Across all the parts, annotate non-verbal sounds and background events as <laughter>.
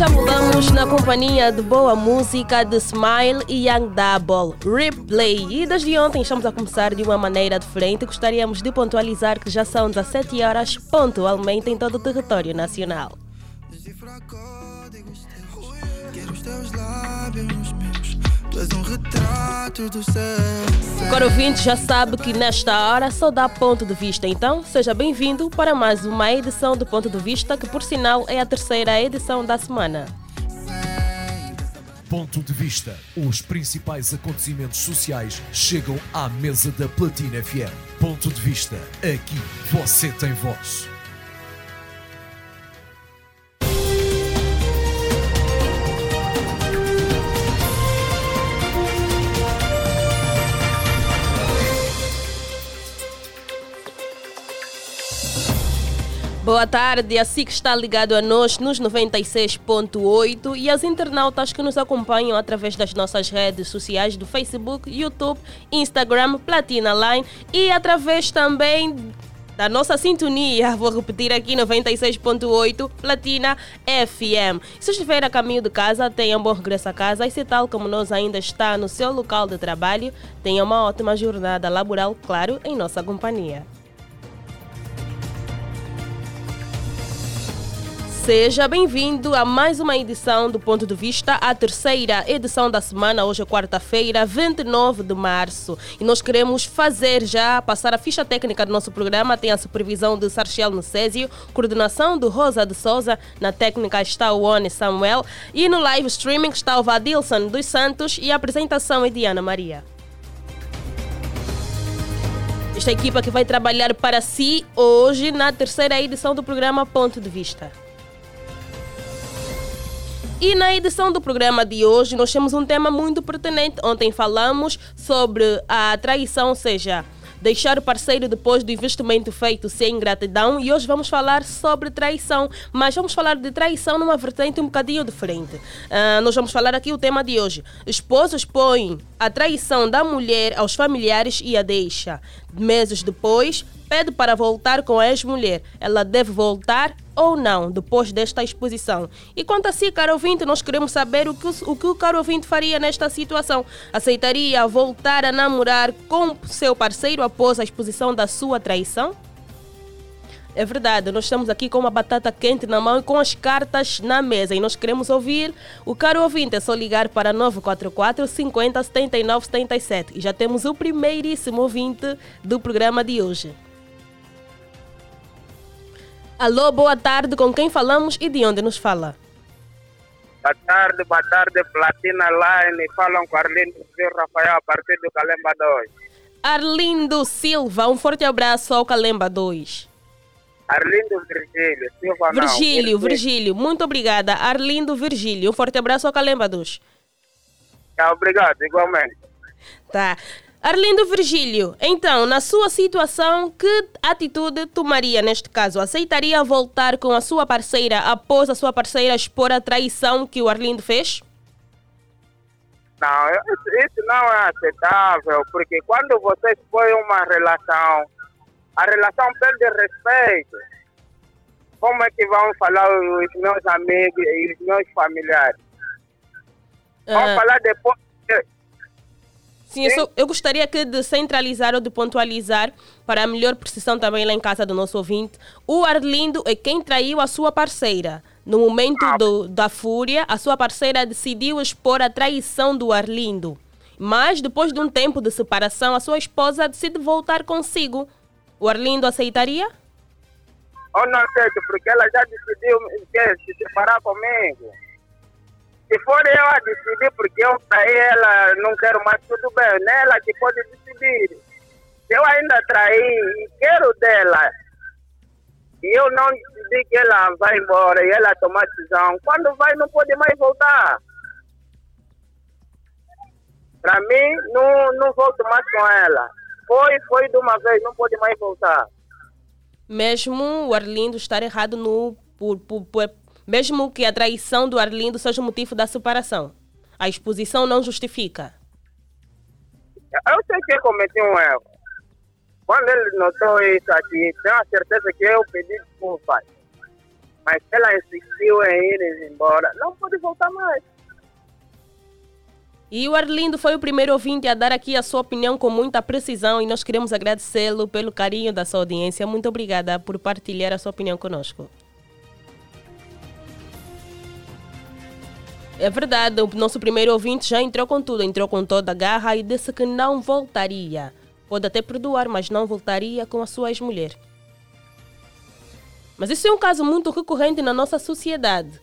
já mudamos na companhia de boa música de Smile e Young Double, Replay. E desde ontem estamos a começar de uma maneira diferente. Gostaríamos de pontualizar que já são 17 horas pontualmente em todo o território nacional. Quero os teus lábios Tu és um retrato do céu. O caro ouvinte já sabe que nesta hora só dá ponto de vista. Então, seja bem-vindo para mais uma edição do Ponto de Vista, que por sinal é a terceira edição da semana. Ponto de Vista. Os principais acontecimentos sociais chegam à mesa da Platina FM. Ponto de Vista. Aqui você tem voz. Boa tarde, assim que está ligado a nós nos 96.8 e as internautas que nos acompanham através das nossas redes sociais do Facebook, YouTube, Instagram, Platina Line e através também da nossa sintonia, <laughs> vou repetir aqui 96.8 Platina FM. Se estiver a caminho de casa, tenha um bom regresso a casa e se tal como nós ainda está no seu local de trabalho, tenha uma ótima jornada laboral, claro, em nossa companhia. Seja bem-vindo a mais uma edição do Ponto de Vista, a terceira edição da semana, hoje é quarta-feira, 29 de março. E nós queremos fazer já, passar a ficha técnica do nosso programa, tem a supervisão de Sarchel Necésio, coordenação do Rosa de Souza, na técnica está o One Samuel e no live streaming está o Vadilson dos Santos e a apresentação é de Ana Maria. Esta equipa que vai trabalhar para si hoje na terceira edição do programa Ponto de Vista. E na edição do programa de hoje nós temos um tema muito pertinente. Ontem falamos sobre a traição, ou seja, deixar o parceiro depois do investimento feito sem gratidão e hoje vamos falar sobre traição, mas vamos falar de traição numa vertente um bocadinho diferente. Uh, nós vamos falar aqui o tema de hoje. Esposos põem a traição da mulher aos familiares e a deixa. Meses depois, pede para voltar com a ex-mulher. Ela deve voltar ou não depois desta exposição. E quanto a si, caro ouvinte, nós queremos saber o que o, que o caro ouvinte faria nesta situação. Aceitaria voltar a namorar com seu parceiro após a exposição da sua traição? É verdade, nós estamos aqui com uma batata quente na mão e com as cartas na mesa e nós queremos ouvir o caro ouvinte. É só ligar para 944 50 79 77 e já temos o primeiríssimo ouvinte do programa de hoje. Alô, boa tarde, com quem falamos e de onde nos fala? Boa tarde, boa tarde, Platina Line. Falam com Arlindo Silva Rafael a partir do Calemba 2. Arlindo Silva, um forte abraço ao Calemba 2. Arlindo Virgílio, Silva não. Virgílio, Virgílio, muito obrigada. Arlindo Virgílio, um forte abraço ao Calemba 2. Tá, obrigado, igualmente. Tá. Arlindo Virgílio, então, na sua situação, que atitude tomaria neste caso? Aceitaria voltar com a sua parceira após a sua parceira expor a traição que o Arlindo fez? Não, isso não é aceitável, porque quando você expõe uma relação, a relação perde respeito. Como é que vão falar os meus amigos e os meus familiares? Vão uh... falar depois Sim, eu, sou, eu, gostaria que de centralizar ou de pontualizar, para a melhor precisão também lá em casa do nosso ouvinte, o Arlindo é quem traiu a sua parceira. No momento do, da fúria, a sua parceira decidiu expor a traição do Arlindo. Mas, depois de um tempo de separação, a sua esposa decide voltar consigo. O Arlindo aceitaria? Eu não aceito, porque ela já decidiu se separar comigo. Se for eu a decidir, porque eu traí ela, não quero mais, tudo bem, né? que pode decidir. Se eu ainda traí e quero dela, e eu não decidi que ela vai embora e ela tomar decisão, quando vai não pode mais voltar. Para mim, não, não volto mais com ela. Foi, foi de uma vez, não pode mais voltar. Mesmo o Arlindo estar errado no, por, por, mesmo que a traição do Arlindo seja o motivo da separação. A exposição não justifica. Eu sei que eu cometi um erro. Quando ele notou isso aqui, tenho a certeza que eu pedi desculpas. Mas se ela insistiu em ir embora, não pode voltar mais. E o Arlindo foi o primeiro ouvinte a dar aqui a sua opinião com muita precisão e nós queremos agradecê-lo pelo carinho da sua audiência. Muito obrigada por partilhar a sua opinião conosco. É verdade, o nosso primeiro ouvinte já entrou com tudo, entrou com toda a garra e disse que não voltaria. Pode até perdoar, mas não voltaria com a sua ex-mulher. Mas isso é um caso muito recorrente na nossa sociedade.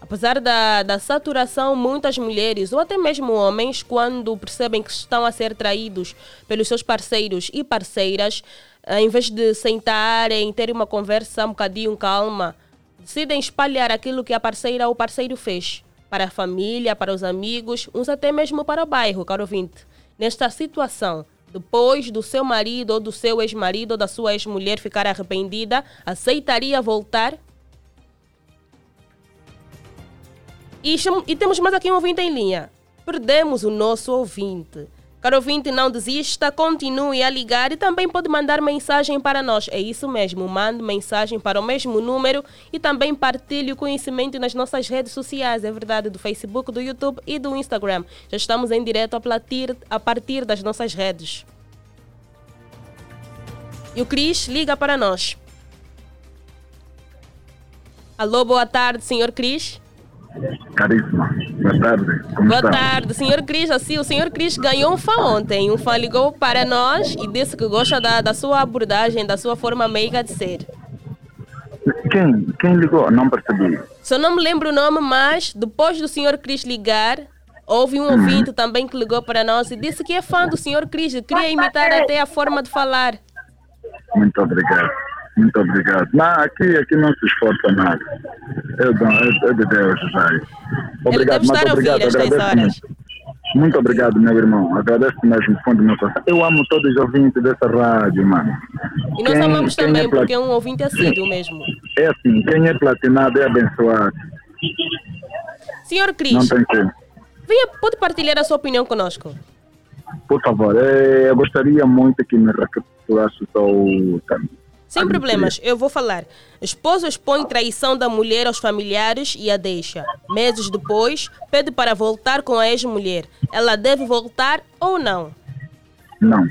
Apesar da, da saturação, muitas mulheres ou até mesmo homens, quando percebem que estão a ser traídos pelos seus parceiros e parceiras, eh, em vez de sentarem, terem uma conversa um bocadinho calma, decidem espalhar aquilo que a parceira ou o parceiro fez para a família, para os amigos, uns até mesmo para o bairro, caro ouvinte. Nesta situação, depois do seu marido ou do seu ex-marido ou da sua ex-mulher ficar arrependida, aceitaria voltar? E, e temos mais aqui um ouvinte em linha. Perdemos o nosso ouvinte. Caro ouvinte, não desista, continue a ligar e também pode mandar mensagem para nós. É isso mesmo, mande mensagem para o mesmo número e também partilhe o conhecimento nas nossas redes sociais, é verdade, do Facebook, do YouTube e do Instagram. Já estamos em direto a partir, a partir das nossas redes. E o Cris liga para nós. Alô, boa tarde, senhor Cris. Caríssima, boa tarde. Como Boa está? tarde, senhor Cris. Assim, o senhor Cris ganhou um fã ontem. Um fã ligou para nós e disse que gosta da, da sua abordagem, da sua forma meiga de ser. Quem, quem ligou? Não percebi. Só não me lembro o nome, mas depois do senhor Cris ligar, houve um ouvinte também que ligou para nós e disse que é fã do senhor Cris e queria imitar até a forma de falar. Muito obrigado. Muito obrigado. Não, aqui, aqui não se esforça nada. Eu, dou- é, é de Deus, já. Obrigado, deve estar muito a ouvir obrigado. Agradeço horas. muito. Muito obrigado, meu irmão. Agradeço mesmo do fundo do meu coração. Eu amo todos os ouvintes dessa rádio, mano. E nós Quem- amamos quem também, é plat- porque é um ouvinte assíduo mesmo. É assim, quem é platinado é abençoado. Senhor Não Cris, tem como. venha, pode partilhar a sua opinião conosco. Por favor, eh, eu gostaria muito que me recapitulasse o tema. Sem problemas, eu vou falar. Esposo expõe traição da mulher aos familiares e a deixa. Meses depois, pede para voltar com a ex-mulher. Ela deve voltar ou não? Não.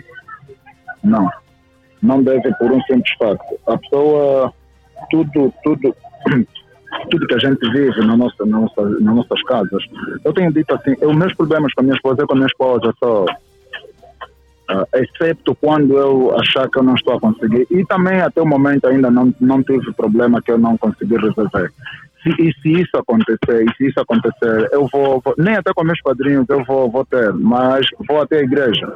Não. Não deve por um simples facto. A pessoa, tudo, tudo, <clears throat> tudo que a gente vive na nossa, na nossa, nas nossas casas. Eu tenho dito assim, os meus problemas com a minha esposa é com a minha esposa só. Ah, excepto quando eu achar que eu não estou a conseguir. E também até o momento ainda não, não tive problema que eu não consegui resolver. Se, e se isso acontecer, e se isso acontecer, eu vou, vou- nem até com meus padrinhos eu vou, vou ter, mas vou até a igreja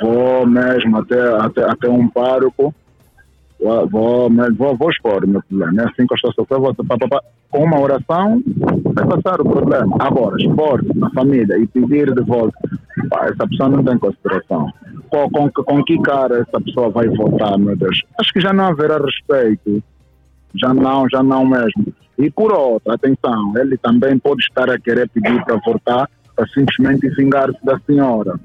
vou mesmo até, até, até um pároco, vou, mas vou, vou expor o meu problema. É assim que eu estou sofrendo, com uma oração vai passar o problema. Agora, expor na família e pedir de volta, pá, essa pessoa não tem consideração. Com, com, com que cara essa pessoa vai votar, meu Deus? Acho que já não haverá respeito. Já não, já não mesmo. E por outra, atenção, ele também pode estar a querer pedir para votar para simplesmente vingar-se da senhora.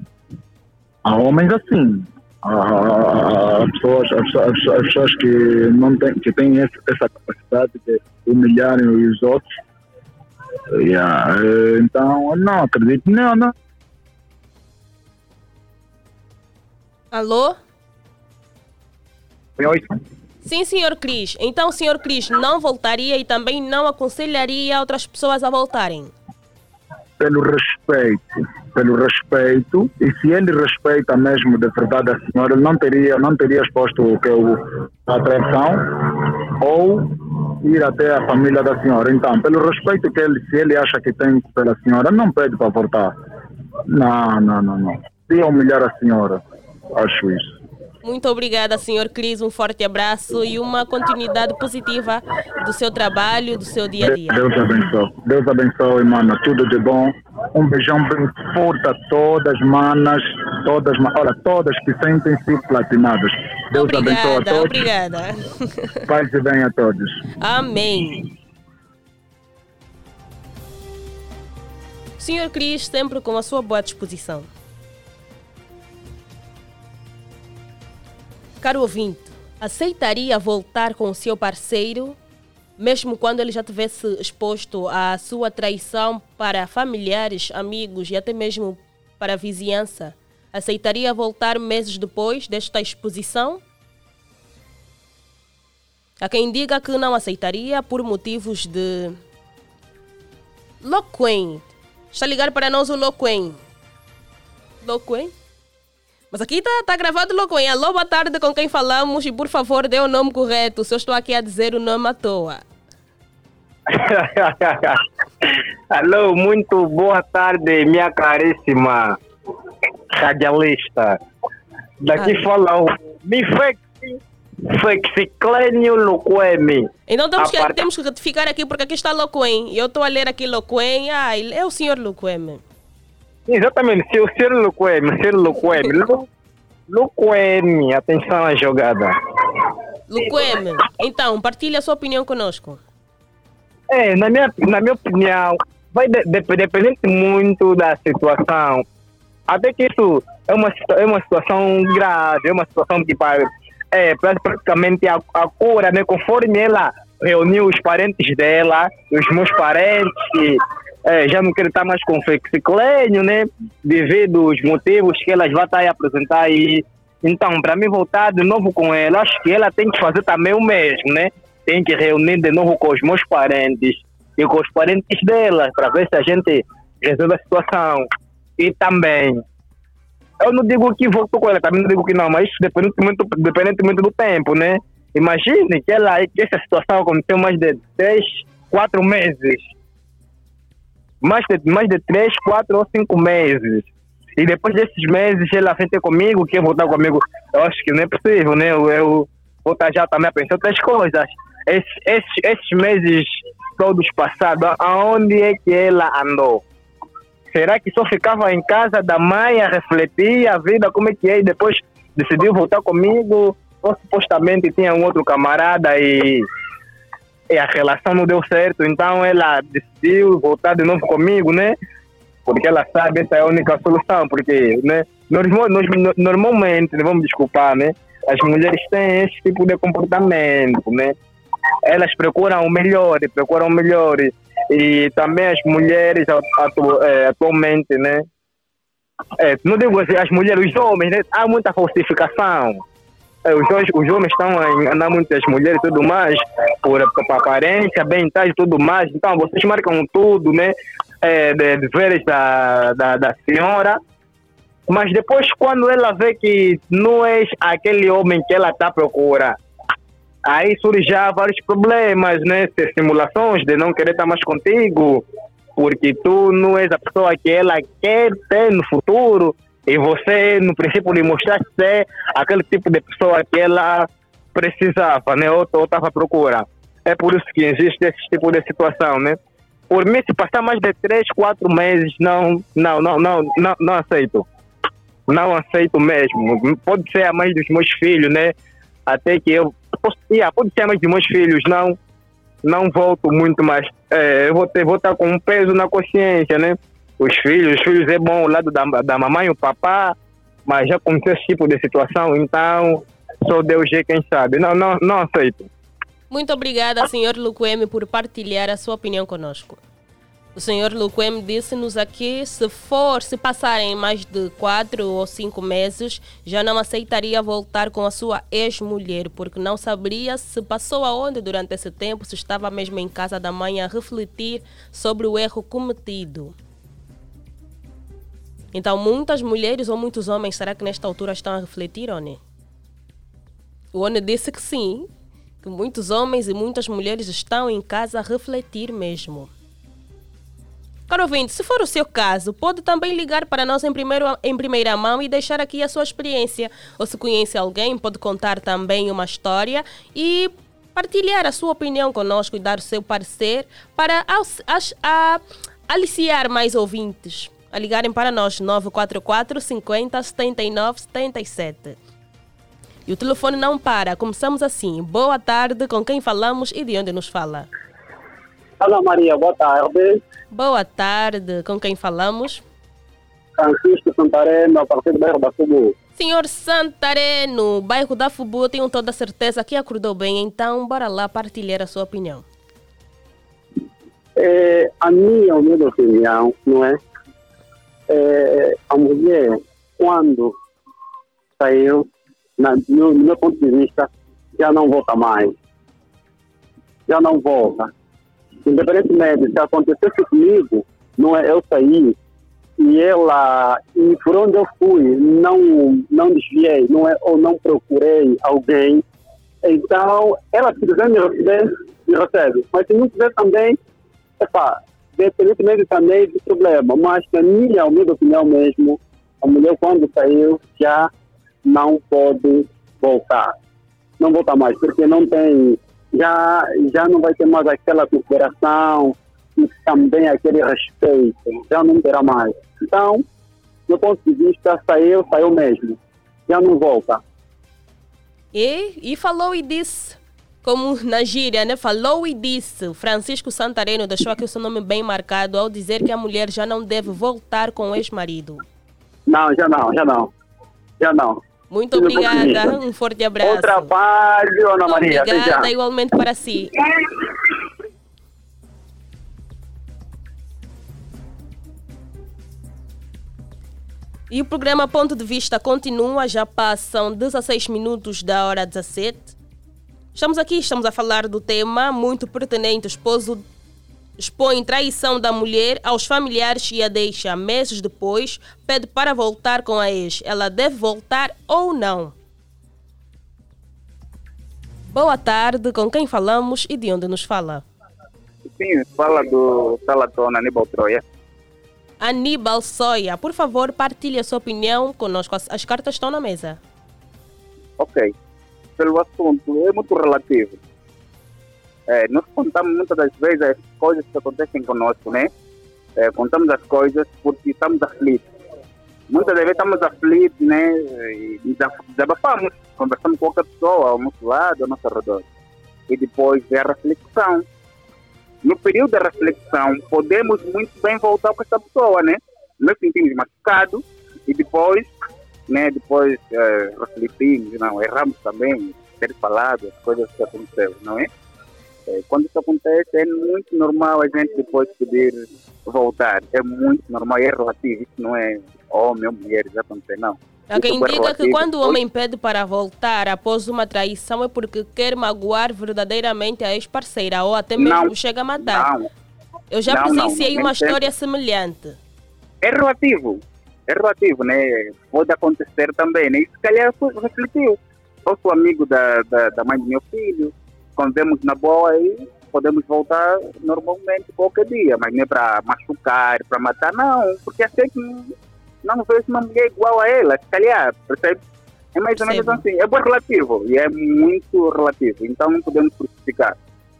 Há homens assim. Há- há pessoas, há pessoas, há pessoas- que não têm, que têm essa capacidade de humilharem os outros. Yeah, eh, Então, não acredito. Não, não. Alô? Oi. Sim, senhor Cris. Então, senhor Cris não voltaria e também não aconselharia outras pessoas a voltarem. Pelo respeito, pelo respeito, e se ele respeita mesmo de verdade a senhora, ele não teria, não teria exposto o que é a traição ou ir até a família da senhora. Então, pelo respeito que ele, se ele acha que tem pela senhora, não pede para voltar. Não, não, não, não. Ia humilhar a senhora, acho isso. Muito obrigada, senhor Cris. Um forte abraço e uma continuidade positiva do seu trabalho, do seu dia a dia. Deus abençoe. Deus abençoe, mana. Tudo de bom. Um beijão bem forte a todas, manas, todas, olha, todas que sentem-se platinadas. Deus abençoe a Obrigada, todos. obrigada. Paz e bem a todos. Amém. Senhor Cris, sempre com a sua boa disposição. Caro ouvinte, aceitaria voltar com o seu parceiro mesmo quando ele já tivesse exposto a sua traição para familiares, amigos e até mesmo para a vizinhança, aceitaria voltar meses depois desta exposição? Há quem diga que não aceitaria por motivos de. Loquen. Está ligado para nós o Loquen. Loquen? Mas aqui está tá gravado Loquen. Alô, boa tarde com quem falamos e por favor dê o nome correto, se eu estou aqui a dizer o nome à toa. <laughs> Alô, muito boa tarde, minha caríssima radialista. Daqui ah. fala o Fexiclênio Loquemi. Então temos que, temos que retificar aqui porque aqui está Loquem. Eu estou a ler aqui Loquem. Ah, é o senhor Loquemi. Exatamente, se o senhor Loquemi, senhor Loquemi. Loquemi, <laughs> atenção à jogada. Loquemi, então, partilhe a sua opinião conosco. É, na minha, na minha opinião, vai de, de, depender muito da situação. Até que isso é uma, é uma situação grave, é uma situação que é praticamente a, a cura, né? Conforme ela reuniu os parentes dela, os meus parentes, é, já não quero estar mais com flexiclênio, né? Devido aos motivos que elas vão estar a apresentar aí. Então, para mim voltar de novo com ela, acho que ela tem que fazer também o mesmo, né? Tem que reunir de novo com os meus parentes e com os parentes dela, para ver se a gente resolve a situação. E também eu não digo que voltou com ela, também não digo que não, mas dependentemente, dependentemente do tempo, né? Imagine que, ela, que essa situação aconteceu mais de três, quatro meses. Mais de, mais de três, quatro ou cinco meses. E depois desses meses ela vem ter comigo, quer voltar comigo. Eu acho que não é possível, né? Eu, eu vou estar já também a pensar outras coisas. Esses, esses, esses meses todos passados, aonde é que ela andou? Será que só ficava em casa da mãe a refletir a vida, como é que é, e depois decidiu voltar comigo? Ou supostamente tinha um outro camarada e, e a relação não deu certo, então ela decidiu voltar de novo comigo, né? Porque ela sabe essa é a única solução, porque, né? Normalmente, vamos desculpar, né? As mulheres têm esse tipo de comportamento, né? Elas procuram o melhor, procuram o melhor e também as mulheres atu, é, atualmente, né? É, não digo assim, as mulheres, os homens, né? há muita falsificação. É, os, os homens estão a enganar muitas mulheres e tudo mais, por, por aparência, bem e tudo mais. Então, vocês marcam tudo, né? É, de, de da, da, da senhora. Mas depois, quando ela vê que não é aquele homem que ela está à procura, aí surgem vários problemas, né? Simulações de não querer estar mais contigo, porque tu não és a pessoa que ela quer ter no futuro e você, no princípio, lhe mostraste ser aquele tipo de pessoa que ela precisava, né? Ou estava à procura. É por isso que existe esse tipo de situação, né? Por mim, se passar mais de três, quatro meses, não, não, não, não, não, não aceito. Não aceito mesmo. Pode ser a mãe dos meus filhos, né? Até que eu yeah, pode ser mais de meus filhos, não, não volto muito mais. É, eu vou, ter, vou estar com um peso na consciência, né? Os filhos, os filhos é bom o lado da, da mamãe e o papá, mas já aconteceu esse tipo de situação, então só Deus é quem sabe. Não, não, não aceito. Muito obrigada, senhor Luqueme, por partilhar a sua opinião conosco. O senhor Luquem disse-nos aqui, se for, se passarem mais de quatro ou cinco meses, já não aceitaria voltar com a sua ex-mulher, porque não saberia se passou aonde durante esse tempo, se estava mesmo em casa da mãe a refletir sobre o erro cometido. Então, muitas mulheres ou muitos homens, será que nesta altura estão a refletir, Oni? O Oni disse que sim, que muitos homens e muitas mulheres estão em casa a refletir mesmo. Caro ouvinte, se for o seu caso, pode também ligar para nós em, primeiro, em primeira mão e deixar aqui a sua experiência. Ou se conhece alguém, pode contar também uma história e partilhar a sua opinião conosco e dar o seu parecer para aliciar mais ouvintes a ligarem para nós 944 50 79 77. E o telefone não para. Começamos assim. Boa tarde, com quem falamos e de onde nos fala? Ana Maria, boa tarde. Boa tarde, com quem falamos? Francisco Santareno, a partir do bairro da Fubu. Senhor Santareno, bairro da Fubu, tenho toda a certeza que acordou bem, então bora lá partilhar a sua opinião. É, a minha humilde opinião, não é? É? A mulher, quando saiu, na, no, no meu ponto de vista, já não volta mais. Já não volta. Independentemente se acontecesse comigo, não é? Eu saí e ela, e por onde eu fui, não, não desviei, não é? Ou não procurei alguém. Então, ela se quiser me receber, me recebe. Mas se não quiser também, epá, independentemente também do problema. Mas na minha humilde opinião mesmo, a mulher quando saiu já não pode voltar. Não volta mais, porque não tem, já, já não vai ter mais aquela consideração e também aquele respeito, já não terá mais. Então, do ponto de vista, saiu, saiu mesmo. Já não volta. E, e falou e disse, como na gíria, né? Falou e disse. Francisco Santareno deixou aqui o seu nome bem marcado ao dizer que a mulher já não deve voltar com o ex-marido. Não, já não, já não. Já não. Muito obrigada, um forte abraço. Bom trabalho, Ana Maria. Obrigada, igualmente para si. E o programa Ponto de Vista continua, já passam 16 minutos da hora 17. Estamos aqui, estamos a falar do tema muito pertinente. O esposo expõe traição da mulher aos familiares e a deixa meses depois, pede para voltar com a ex. Ela deve voltar ou não? Boa tarde, com quem falamos e de onde nos fala? Sim, fala do Salatona Aníbal Troia. Aníbal Soia, por favor, partilhe a sua opinião conosco. As, as cartas estão na mesa. Ok. Pelo assunto, é muito relativo. É, nós contamos muitas das vezes as coisas que acontecem conosco, né? É, contamos as coisas porque estamos aflitos. Muitas das vezes estamos aflitos, né? E desabafamos, conversamos com outra pessoa ao nosso lado, ao nosso redor. E depois vem a reflexão no período da reflexão, podemos muito bem voltar com essa pessoa, né? Nós sentimos machucado e depois, né, depois é, refletimos, não, erramos também, ter falado as coisas que aconteceram, não é? é? Quando isso acontece, é muito normal a gente depois poder voltar. É muito normal, é relativo, isso não é homem ou mulher, já acontece, não. Alguém indica que quando o homem pede para voltar após uma traição é porque quer magoar verdadeiramente a ex-parceira ou até mesmo não, chega a matar. Não, Eu já não, presenciei uma história semelhante. É relativo. É relativo, né? Pode acontecer também, né? E se calhar refletiu. Eu sou amigo da, da, da mãe do meu filho, convivemos na boa e podemos voltar normalmente qualquer dia, mas não é para machucar, para matar, não, porque assim que não vejo uma mulher igual a ela, se calhar, percebe? É mais ou menos assim. É bem relativo e é muito relativo. Então não podemos crucificar.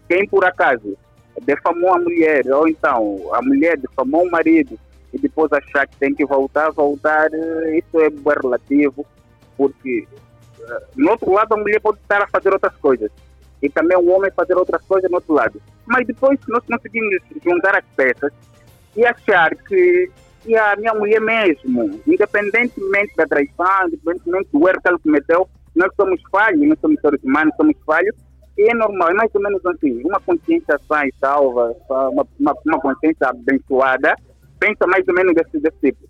Quem por acaso defamou a mulher, ou então a mulher defamou o marido e depois achar que tem que voltar, voltar, isso é relativo, porque uh, no outro lado a mulher pode estar a fazer outras coisas e também o homem fazer outras coisas no outro lado. Mas depois nós conseguimos juntar as peças e achar que e a minha mulher mesmo, independentemente da traição, independentemente do erro que ela cometeu, nós somos falhos, nós somos seres humanos, somos falhos, e é normal, é mais ou menos assim, uma consciência sã e salva, uma, uma, uma consciência abençoada, pensa mais ou menos desse, desse tipo.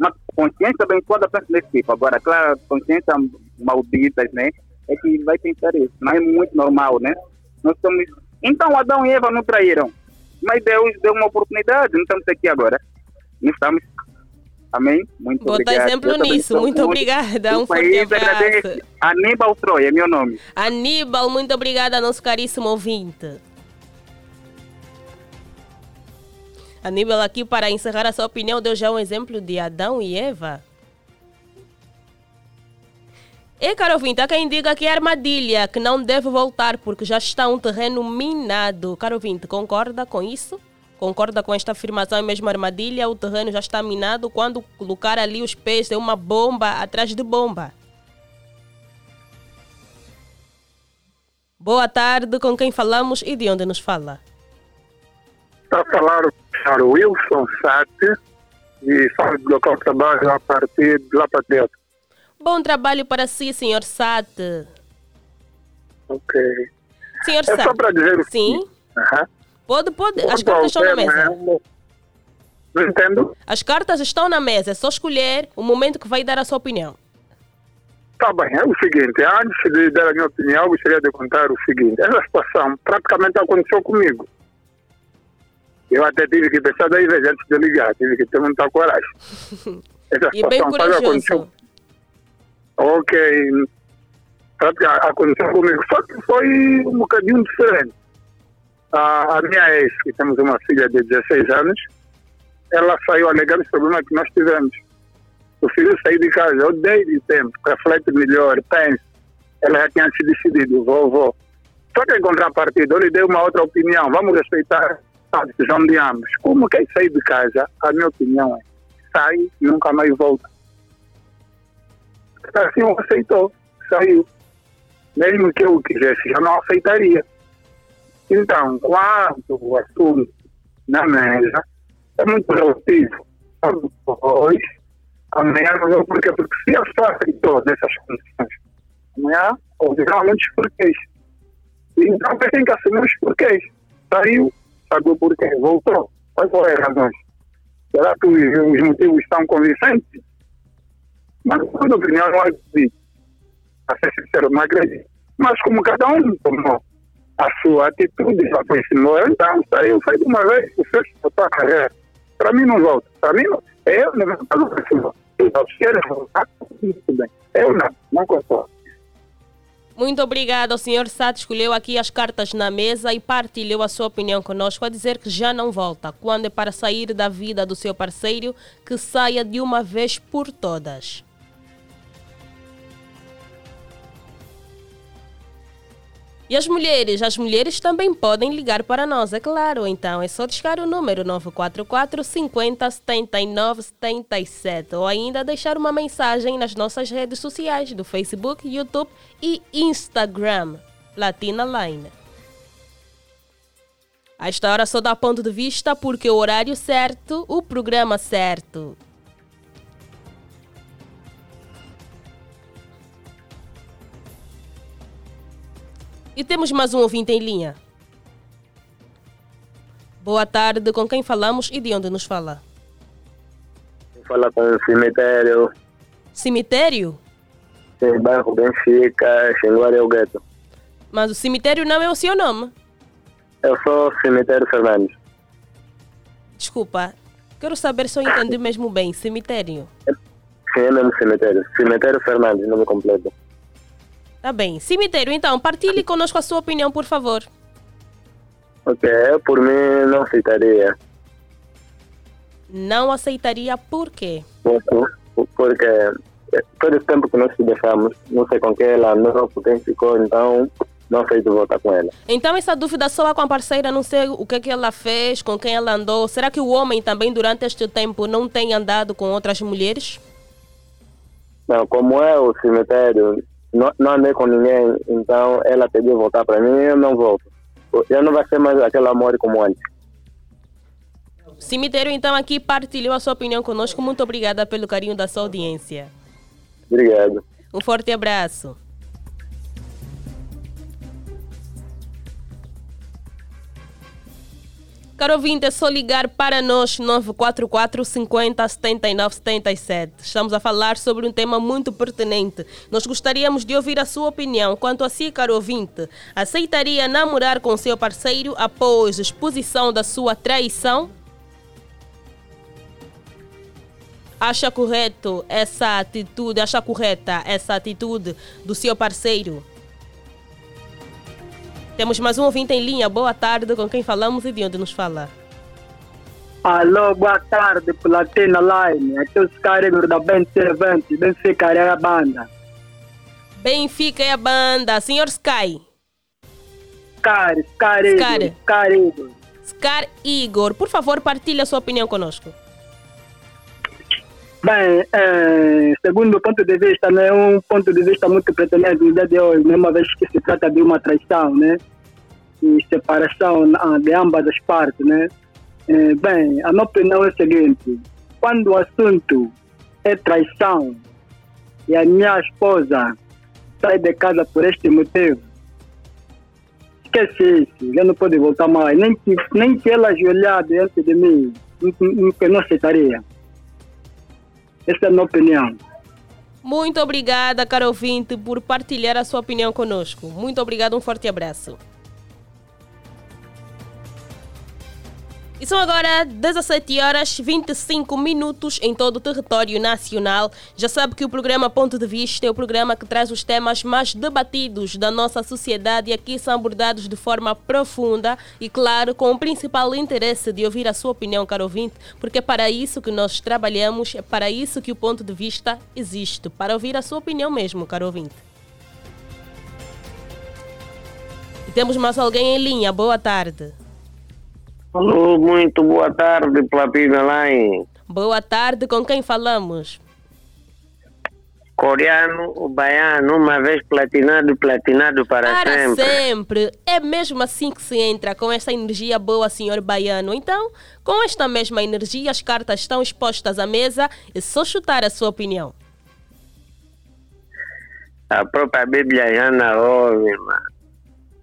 Uma consciência abençoada pensa desse tipo. Agora, claro, consciência maldita, né, é que vai pensar isso, não é muito normal, né? Nós somos... Então, Adão e Eva não traíram, mas Deus deu uma oportunidade, não estamos aqui agora estamos. Amém? Muito Vou obrigado. dar exemplo nisso. Muito, muito obrigada. Um forte abraço. Aníbal Troia é meu nome. Aníbal, muito obrigada, nosso caríssimo ouvinte. Aníbal, aqui para encerrar a sua opinião, deu já um exemplo de Adão e Eva. E, caro ouvinte, há quem diga que é armadilha, que não deve voltar porque já está um terreno minado. Caro ouvinte, concorda com isso? Concorda com esta afirmação e mesmo armadilha? O terreno já está minado quando colocar ali os pés é uma bomba atrás de bomba. Boa tarde, com quem falamos e de onde nos fala? Está a falar o Wilson Sate e falo do local de trabalho a partir de lá para dentro. Bom trabalho para si, senhor Sate. Ok. Senhor é Sate. só para dizer o Sim. Uhum. Pode, pode. As cartas estão na mesa. é- Não entendo. As cartas estão na mesa. É só escolher o momento que vai dar a sua opinião. Tá bem, é o seguinte, antes de dar a minha opinião, gostaria de contar o seguinte. Essa situação praticamente aconteceu comigo. Eu até tive que pensar daí vezes antes de ligar, tive que ter muita coragem. <laughs> Essa E bem corajoso. Ok, praticamente aconteceu comigo. Só que foi um bocadinho diferente. A, a minha ex, que temos uma filha de 16 anos, ela saiu alegando os problemas que nós tivemos. O filho saiu de casa, eu dei de tempo, reflete melhor, pense. Ela já tinha se decidido, vou, vou. Só que em contrapartida, eu lhe dei uma outra opinião, vamos respeitar decisão de ambos. Como quem saiu de casa, a minha opinião é, sai e nunca mais volta. Assim não aceitou, saiu. Mesmo que eu quisesse, já não aceitaria. Então, quando o assunto na mesa é muito relativo. Hoje, amanhã não vou porque, porque se a pessoa aceitou dessas condições, amanhã ouvirá muitos porquês. Então, tem que assumir os porquês. Saiu, o porquê, voltou. Quais foram as razões? Será que os, os motivos estão convincentes? Mas, na minha opinião, não acredito. A ser sincero, não acredito. Mas, como cada um tomou a sua atitude, já aproximou, então saiu, saiu de uma vez, o fez a sua carreira. Para mim, não volta. Para mim, não. Eu, no meu caso, preciso. Se querem voltar, tudo bem. Eu não, não concordo. Muito obrigado. O senhor Sat escolheu aqui as cartas na mesa e partilhou a sua opinião conosco a dizer que já não volta. Quando é para sair da vida do seu parceiro, que saia de uma vez por todas. E as mulheres? As mulheres também podem ligar para nós, é claro. Então é só discar o número 944 50 79 77 ou ainda deixar uma mensagem nas nossas redes sociais do Facebook, YouTube e Instagram. Latina Line. A esta hora só dá ponto de vista porque o horário certo, o programa certo. E temos mais um ouvinte em linha. Boa tarde, com quem falamos e de onde nos fala? Fala com o cemitério, Cemitério? tem bairro Benfica, Xinguara é o gueto. Mas o cemitério não é o seu nome. Eu sou cemitério Fernandes. Desculpa, quero saber se eu entendi mesmo bem. Cemitério. Sim, é mesmo cemitério. Cemitério Fernandes, nome completo. Tá bem. Cemitério, então, partilhe conosco a sua opinião, por favor. Ok, eu por mim não aceitaria. Não aceitaria por quê? Porque, eh, todo esse tempo que nós se deixamos, não sei com quem ela andou, com quem ficou, então não aceito voltar com ela. Então essa dúvida só com a parceira, não sei o que, é que ela fez, com quem ela andou. Será que o homem também durante este tempo não tem andado com outras mulheres? Não, como é o cemitério, não, não andei com ninguém, então ela pediu voltar para mim eu não volto. Já não vai ser mais aquele amor como antes. Cemitério, então, aqui partilhou a sua opinião conosco. Muito obrigada pelo carinho da sua audiência. Obrigado. Um forte abraço. Caro ouvinte, é só ligar para nós 944 50 79 77. Estamos a falar sobre um tema muito pertinente. Nós gostaríamos de ouvir a sua opinião. Quanto a si, caro ouvinte, aceitaria namorar com seu parceiro após exposição da sua traição? Acha correto essa atitude, acha correta essa atitude do seu parceiro? Temos mais um ouvinte em linha. Boa tarde, com quem falamos e de onde nos fala? Alô, boa tarde, Platina Line. Aqui é o Scarigor da Ben Servante, Benfica, é a banda. Benfica é a banda. Senhor Sky. Scar, Scarigor, Scar. Scarigor. Scar Igor, por favor, partilhe a sua opinião conosco. Bem, eh, segundo o ponto de vista, né, é um ponto de vista muito pertinente no dia de hoje, né, uma vez que se trata de uma traição, né, e separação de ambas as partes, né. Eh, bem, a minha opinião é a seguinte, quando o assunto é traição e a minha esposa sai de casa por este motivo, esquece isso, já não pode voltar mais. Nem que, nem que ela ajoelhar diante de mim, eu não aceitaria. Essa é a minha opinião. Muito obrigada, caro ouvinte, por partilhar a sua opinião conosco. Muito obrigado, um forte abraço. E são agora 17 horas 25 minutos em todo o território nacional. Já sabe que o programa Ponto de Vista é o programa que traz os temas mais debatidos da nossa sociedade e aqui são abordados de forma profunda e, claro, com o principal interesse de ouvir a sua opinião, caro ouvinte, porque é para isso que nós trabalhamos, é para isso que o Ponto de Vista existe, para ouvir a sua opinião mesmo, caro ouvinte. E temos mais alguém em linha. Boa tarde. Alô, muito boa tarde, Platina Line. Boa tarde, com quem falamos? Coreano, o baiano, uma vez platinado, platinado para, Para sempre. sempre. É mesmo assim que se entra, com essa energia boa, senhor baiano. Então, com esta mesma energia, as cartas estão expostas à mesa. É só chutar a sua opinião. A própria Bíblia já não ouve, mano.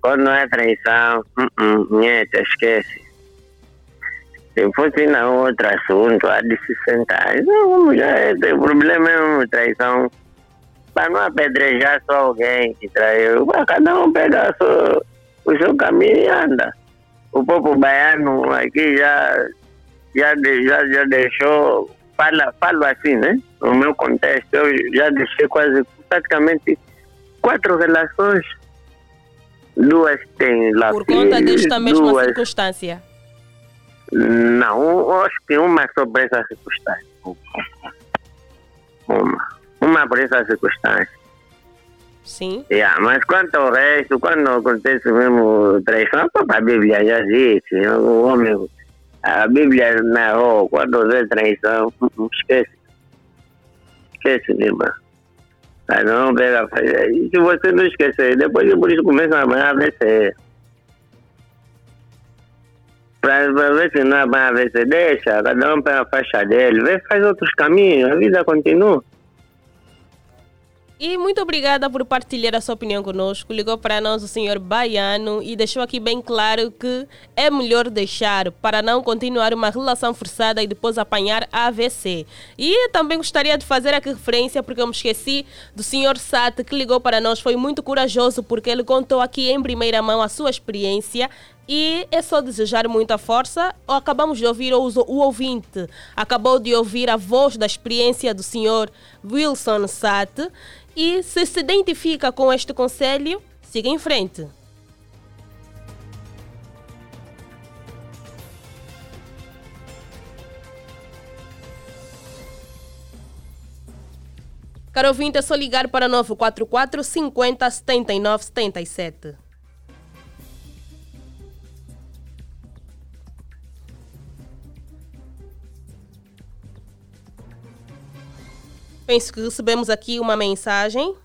Quando é traição, uh -uh, nheta, esquece. Se fosse na outro assunto, há de se sentar. Não, já é, o problema é uma traição. Para não apedrejar só alguém que traiu, cada um pega o seu caminho e anda. O povo baiano aqui já, já, já, já deixou, fala, falo assim, né? No meu contexto, eu já deixei quase praticamente quatro relações. Duas têm lá Por conta desta mesma duas circunstância. Não, acho que uma sobre essa circunstância. Uma. Uma por essa circunstância. Sim. Yeah, mas quanto ao resto, quando acontece mesmo traição, a Bíblia já disse, o homem, a Bíblia narrou, quando vê traição, <laughs> esquece. Esquece, Lima. Mas não pega. Se você não esquecer, depois por isso começa a ver para ver se não vai ver se deixa, cada um pega a faixa dele, vê, faz outros caminhos, a vida continua. E muito obrigada por partilhar a sua opinião conosco. Ligou para nós o senhor Baiano e deixou aqui bem claro que é melhor deixar para não continuar uma relação forçada e depois apanhar AVC. E também gostaria de fazer aqui referência, porque eu me esqueci do senhor Sat que ligou para nós. Foi muito corajoso porque ele contou aqui em primeira mão a sua experiência e é só desejar muita força. Acabamos de ouvir o, o ouvinte, acabou de ouvir a voz da experiência do senhor Wilson Sat. E se se identifica com este conselho, siga em frente. Caro ouvinte, é só ligar para 944 50 79 77. Penso que recebemos aqui uma mensagem.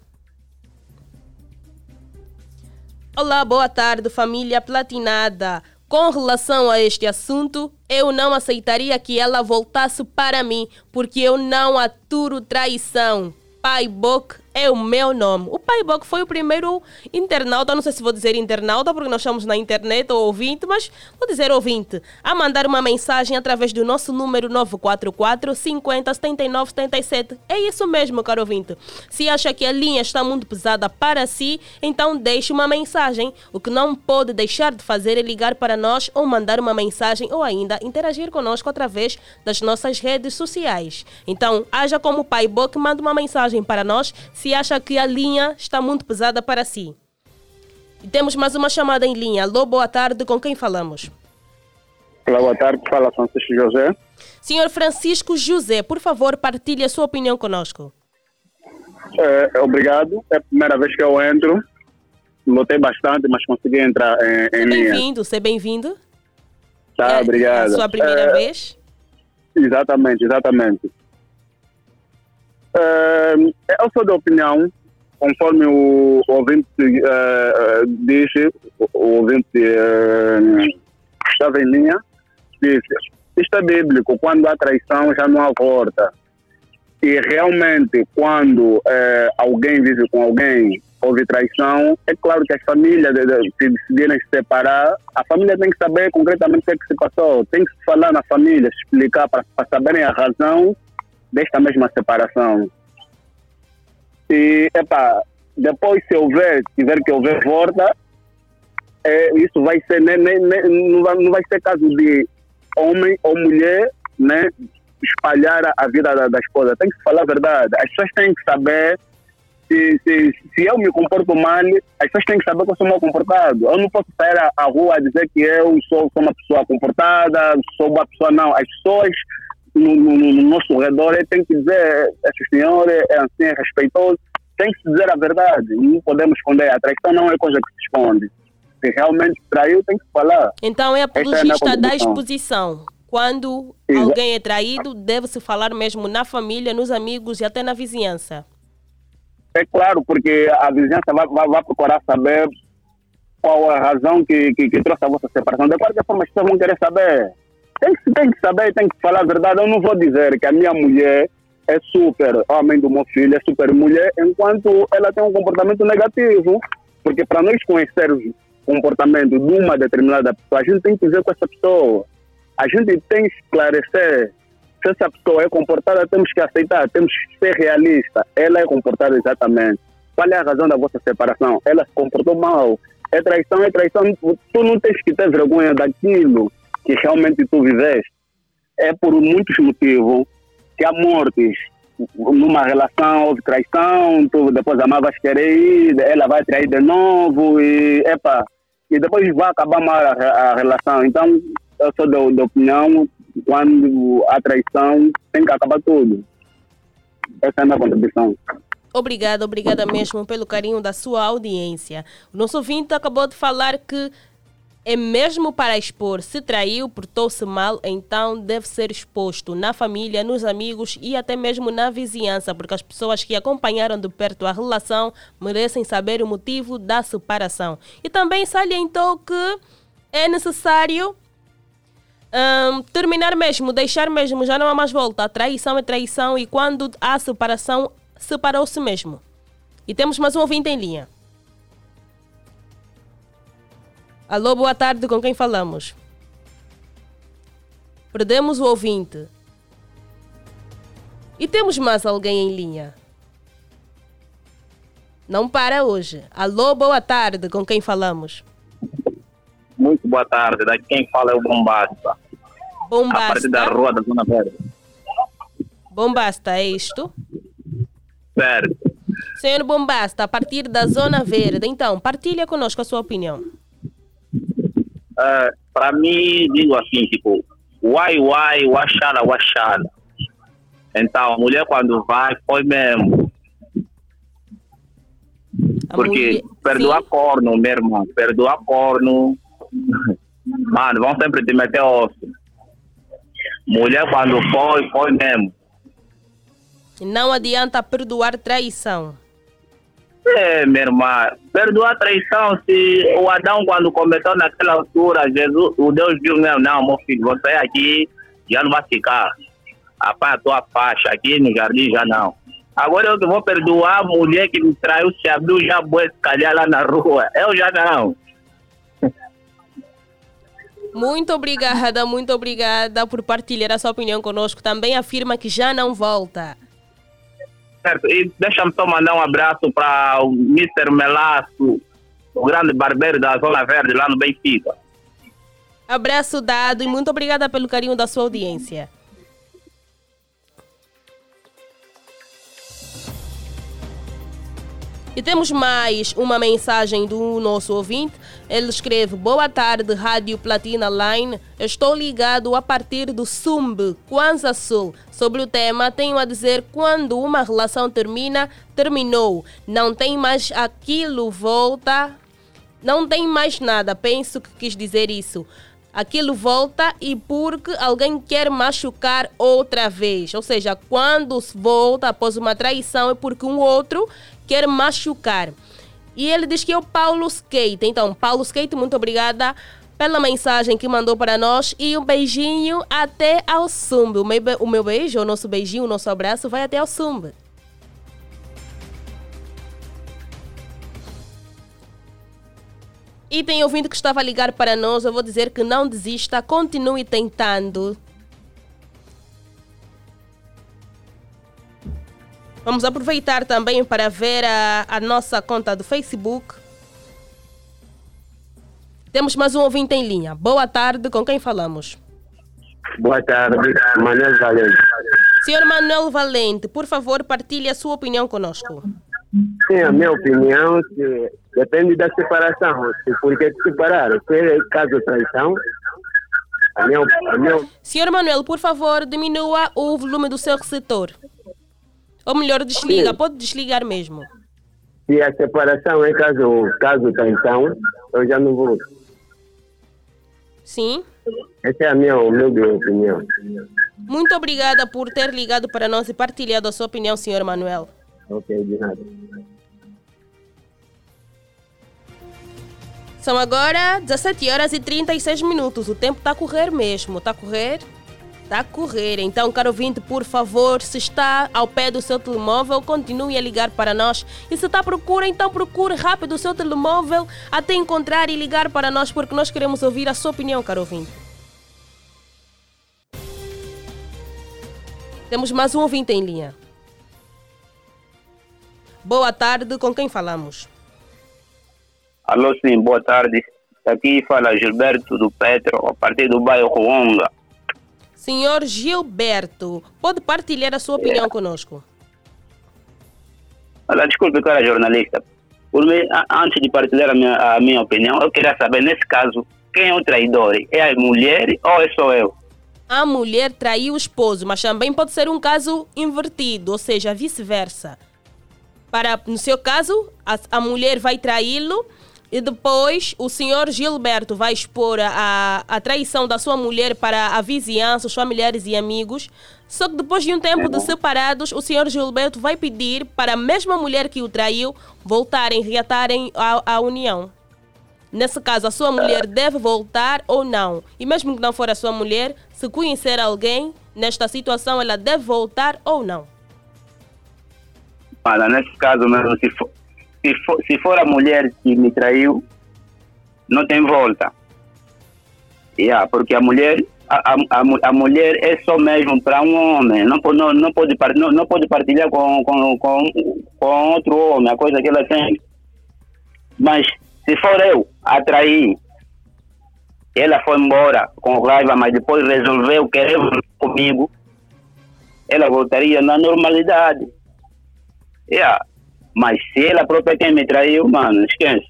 Olá, boa tarde, família platinada. Com relação a este assunto, eu não aceitaria que ela voltasse para mim, porque eu não aturo traição. Pai Boc é o meu nome. O Pai Boc foi o primeiro internauta, não sei se vou dizer internauta, porque nós estamos na internet ou ouvinte, mas vou dizer ouvinte, a mandar uma mensagem através do nosso número 944 50 79 77. É isso mesmo, caro ouvinte. Se acha que a linha está muito pesada para si, então deixe uma mensagem. O que não pode deixar de fazer é ligar para nós ou mandar uma mensagem ou ainda interagir conosco através das nossas redes sociais. Então, haja como Pai Boc, manda uma mensagem para nós se acha que a linha está muito pesada para si. E temos mais uma chamada em linha. Alô, boa tarde, com quem falamos? Olá, boa tarde, fala Francisco José. Senhor Francisco José, por favor, partilhe a sua opinião conosco. É, obrigado, é a primeira vez que eu entro. Lutei bastante, mas consegui entrar em, em linha. Bem-vindo, seja bem-vindo. Tá, é, obrigado. É a sua primeira É, vez? Exatamente, exatamente. É, eu sou da opinião, conforme o ouvinte é, disse, o, ouvinte é, estava em linha, disse, isto é bíblico, quando há traição já não há volta. E realmente, quando é, alguém vive com alguém houve traição, é claro que as famílias, de- de- se decidirem se separar, a família tem que saber concretamente o que, é que se passou. Tem que se falar na família, explicar para saberem a razão desta mesma separação. E, epá, depois se houver, tiver que houver volta, é, isso vai ser, nem, nem, nem- não, vai, não vai ser caso de homem ou mulher, né, espalhar a- vida da, da esposa. Tem que se falar a verdade. As pessoas têm que saber se, se, se eu me comporto mal, as pessoas têm que saber que eu sou mal comportado. Eu não posso sair à, rua a dizer que eu sou, sou uma pessoa comportada, sou uma pessoa, não. As pessoas no, no, no nosso redor têm que dizer, esse senhor é é assim, é respeitoso. Tem que se dizer a verdade. Não podemos esconder. A traição não é coisa que se esconde. Se realmente traiu, tem que falar. Então é é apologista da contribuição. exposição. Quando Exa- alguém é traído, deve-se falar mesmo na família, nos amigos e até na vizinhança. É claro, porque a vizinhança vai, vai, vai procurar saber qual a razão que, que, que trouxe a vossa separação. De qualquer forma, as pessoas vão querer saber. Tem que, tem que saber, tem que falar a verdade. Eu não vou dizer que a minha mulher é super homem do meu filho, é super mulher, enquanto ela tem um comportamento negativo. Porque para nós conhecermos o comportamento de uma determinada pessoa, a gente tem que dizer com essa pessoa. A gente tem que esclarecer se essa pessoa é comportada, temos que aceitar, temos que ser realista. Ela é comportada exatamente. Qual é a razão da vossa separação? Ela se comportou mal. É traição, é traição. Tu não tens que ter vergonha daquilo que realmente tu viveste. É por muitos motivos que há mortes. Numa relação houve traição, tu depois a mãe vai querer ir, ela vai trair de novo e, epa, e depois vai acabar mal a, a relação. Então, eu sou da, da opinião quando há traição, tem que acabar tudo. Essa é a minha contribuição. Obrigada, obrigada mesmo pelo carinho da sua audiência. O nosso ouvinte acabou de falar que é mesmo para expor. Se traiu, portou-se mal, então deve ser exposto na família, nos amigos e até mesmo na vizinhança, porque as pessoas que acompanharam de perto a relação merecem saber o motivo da separação. E também salientou que é necessário Ahn, terminar mesmo, deixar mesmo, já não há mais volta. A traição é traição e quando há separação, separou-se mesmo. E temos mais um ouvinte em linha. Alô, boa tarde, com quem falamos? Perdemos o ouvinte. E temos mais alguém em linha? Não para hoje. Alô, boa tarde, com quem falamos? Muito boa tarde. Daqui quem fala é o Bombasta. A partir da Bombasta. rua da Zona Verde. Bombasta, é isto? Certo. Senhor Bombasta, a partir da Zona Verde, então, partilha conosco a sua opinião. É, para mim, digo assim, tipo, uai, uai, wachala, wachala. Então, a mulher quando vai, foi mesmo. Porque perdoar corno, meu irmão, perdoar corno. Mano, vão sempre te meter osso. Mulher quando foi, foi mesmo. Não adianta perdoar traição. É, meu irmão, perdoar a traição se o Adão quando começou naquela altura, Jesus, o Deus viu mesmo, não, meu filho, você aqui já não vai ficar. Rapaz, a tua faixa aqui no jardim já não. Agora eu vou perdoar a mulher que me traiu, se abriu já boi calhar lá na rua. Eu já não. Muito obrigada, muito obrigada por partilhar a sua opinião conosco. Também afirma que já não volta. Certo, e deixa-me só mandar um abraço para o Mr. Melaço, o grande barbeiro da Zona Verde, lá no Benfica. Abraço dado e muito obrigada pelo carinho da sua audiência. E temos mais uma mensagem do nosso ouvinte. Ele escreve: Boa tarde, Rádio Platina Line. Estou ligado a partir do Sumbe, Kwanza Sul. Sobre o tema, tenho a dizer: quando uma relação termina, terminou. Não tem mais aquilo, volta. Não tem mais nada. Penso que quis dizer isso. Aquilo volta e porque alguém quer machucar outra vez. Ou seja, quando volta após uma traição é porque um outro quer machucar. E ele diz que é o Paulo Skate. Então, Paulo Skate, muito obrigada pela mensagem que mandou para nós e um beijinho até ao Sumbe. O meu, o meu beijo, o nosso beijinho, o nosso abraço vai até ao Sumbe. E tem ouvinte que estava a ligar para nós, eu vou dizer que não desista, continue tentando. Vamos aproveitar também para ver a, a nossa conta do Facebook. Temos mais um ouvinte em linha. Boa tarde, com quem falamos? Boa tarde, Manuel Valente. Senhor Manuel Valente, por favor, partilhe a sua opinião conosco. Sim, a minha opinião é que depende da separação. Se por que separar? Se é caso de traição, a minha, a minha... Senhor Manuel, por favor, diminua o volume do seu receptor. Ou melhor, desliga. Sim. Pode desligar mesmo. Se a separação é caso, caso de traição, eu já não vou. Sim. Essa é a minha humilde opinião. Muito obrigada por ter ligado para nós e partilhado a sua opinião, senhor Manuel. Ok, de nada. São agora 17 horas e 36 minutos. O tempo está a correr mesmo. Está a correr? Está a correr. Então, caro ouvinte, por favor, se está ao pé do seu telemóvel, continue a ligar para nós. E se está à procura, então procure rápido o seu telemóvel até encontrar e ligar para nós, porque nós queremos ouvir a sua opinião, caro ouvinte. Temos mais um ouvinte em linha. Boa tarde, com quem falamos? Alô, sim, boa tarde. Aqui fala Gilberto do Petro, a partir do bairro Onga. Senhor Gilberto, pode partilhar a sua opinião é. conosco? Olha, desculpe, cara jornalista. Antes de partilhar a minha, a minha opinião, eu queria saber, nesse caso, quem é o traidor? É a mulher ou é só eu? A mulher traiu o esposo, mas também pode ser um caso invertido, ou seja, vice-versa. Para, no seu caso, a, a mulher vai traí-lo e depois o senhor Gilberto vai expor a, a traição da sua mulher para a vizinhança, os familiares e amigos. Só que depois de um tempo de separados, o senhor Gilberto vai pedir para a mesma mulher que o traiu voltarem, reatarem a, a união. Nesse caso, a sua mulher deve voltar ou não. E mesmo que não for a sua mulher, se conhecer alguém nesta situação, ela deve voltar ou não. Olha, nesse caso mesmo, se for, se for, se for a mulher que me traiu, não tem volta. Yeah, porque a mulher a, a, a mulher é só mesmo para um homem, não, não, não, pode, não, não pode partilhar com, com, com, com outro homem, a coisa que ela tem. Mas se for eu a trair, ela foi embora com raiva, mas depois resolveu querer comigo, ela voltaria na normalidade. Yeah. Mas se ela própria quem me traiu, mano, esquece.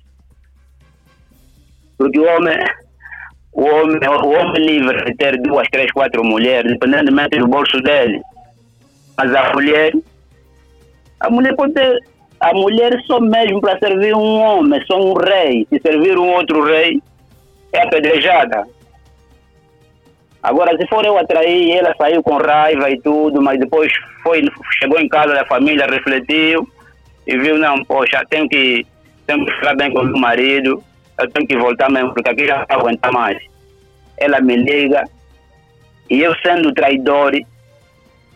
Porque o homem, o homem, o homem livre de ter duas, três, quatro mulheres, independentemente do bolso dele. Mas a mulher, a mulher pode ter, a mulher só mesmo para servir um homem, só um rei. Se servir um outro rei, é apedrejada. Agora, se for eu atrair, ela saiu com raiva e tudo, mas depois foi, chegou em casa da família, refletiu e viu, não, poxa, tenho que, tenho que ficar bem com o meu marido, eu tenho que voltar mesmo, porque aqui já não aguenta mais. Ela me liga e eu sendo traidor,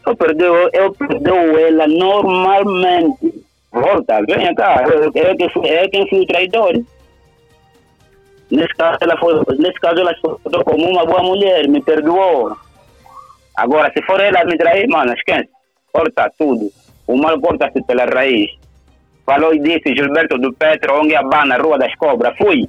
eu perdoo, eu perdoo ela normalmente. Volta, venha cá, eu, eu, eu, eu quem fui o traidor. Nesse caso, ela foi, nesse caso, ela se como uma boa mulher, me perdoou. Agora, se for ela me trair, mano, esquece. Corta tudo. O mal corta-se pela raiz. Falou e disse Gilberto do Petro, onde abana, Rua das Cobras. Fui.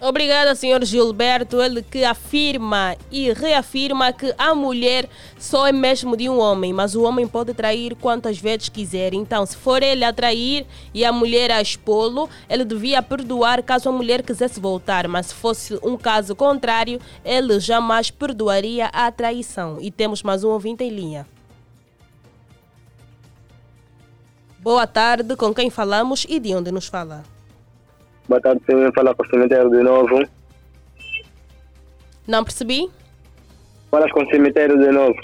Obrigada, senhor Gilberto. Ele que afirma e reafirma que a mulher só é mesmo de um homem, mas o homem pode trair quantas vezes quiser. Então, se for ele a trair e a mulher a expô-lo, ele devia perdoar caso a mulher quisesse voltar. Mas se fosse um caso contrário, ele jamais perdoaria a traição. E temos mais um ouvinte em linha. Boa tarde, com quem falamos e de onde nos fala? Boa tarde, você falar com o cemitério de novo. Não percebi? Falas com o cemitério de novo.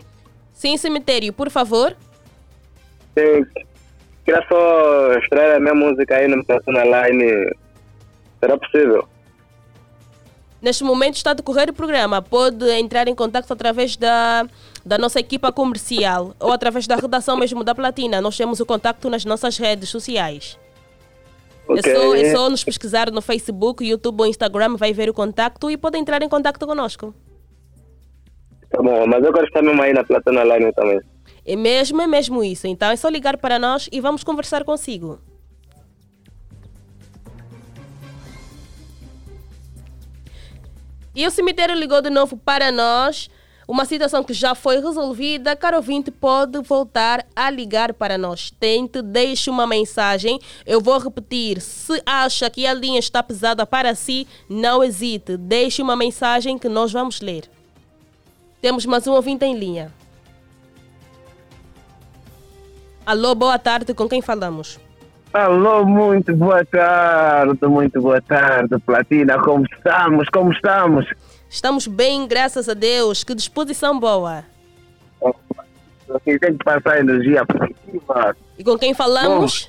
Sim, cemitério, por favor. Sim. Queria só extrair a minha música aí no meu line. Será possível? Neste momento está a decorrer o programa. Pode entrar em contato através da, da nossa equipa comercial ou através da redação mesmo da Platina. Nós temos o contato nas nossas redes sociais. É, só, é só nos pesquisar no Facebook, YouTube ou Instagram, vai ver o contacto e pode entrar em contato conosco. Tá bom, mas eu quero estar mesmo aí na Platana Line também. É mesmo, é mesmo isso. Então é só ligar para nós e vamos conversar consigo. E o cemitério ligou de novo para nós. Uma situação que já foi resolvida. Caro ouvinte, pode voltar a ligar para nós. Tente, deixe uma mensagem. Eu vou repetir. Se acha que a linha está pesada para si, não hesite. Deixe uma mensagem que nós vamos ler. Temos mais um ouvinte em linha. Alô, boa tarde. Com quem falamos? Alô, muito boa tarde, muito boa tarde, Platina. Como estamos? Como estamos? Estamos bem, graças a Deus. Que disposição boa. Aqui tem que passar energia positiva. E com quem falamos?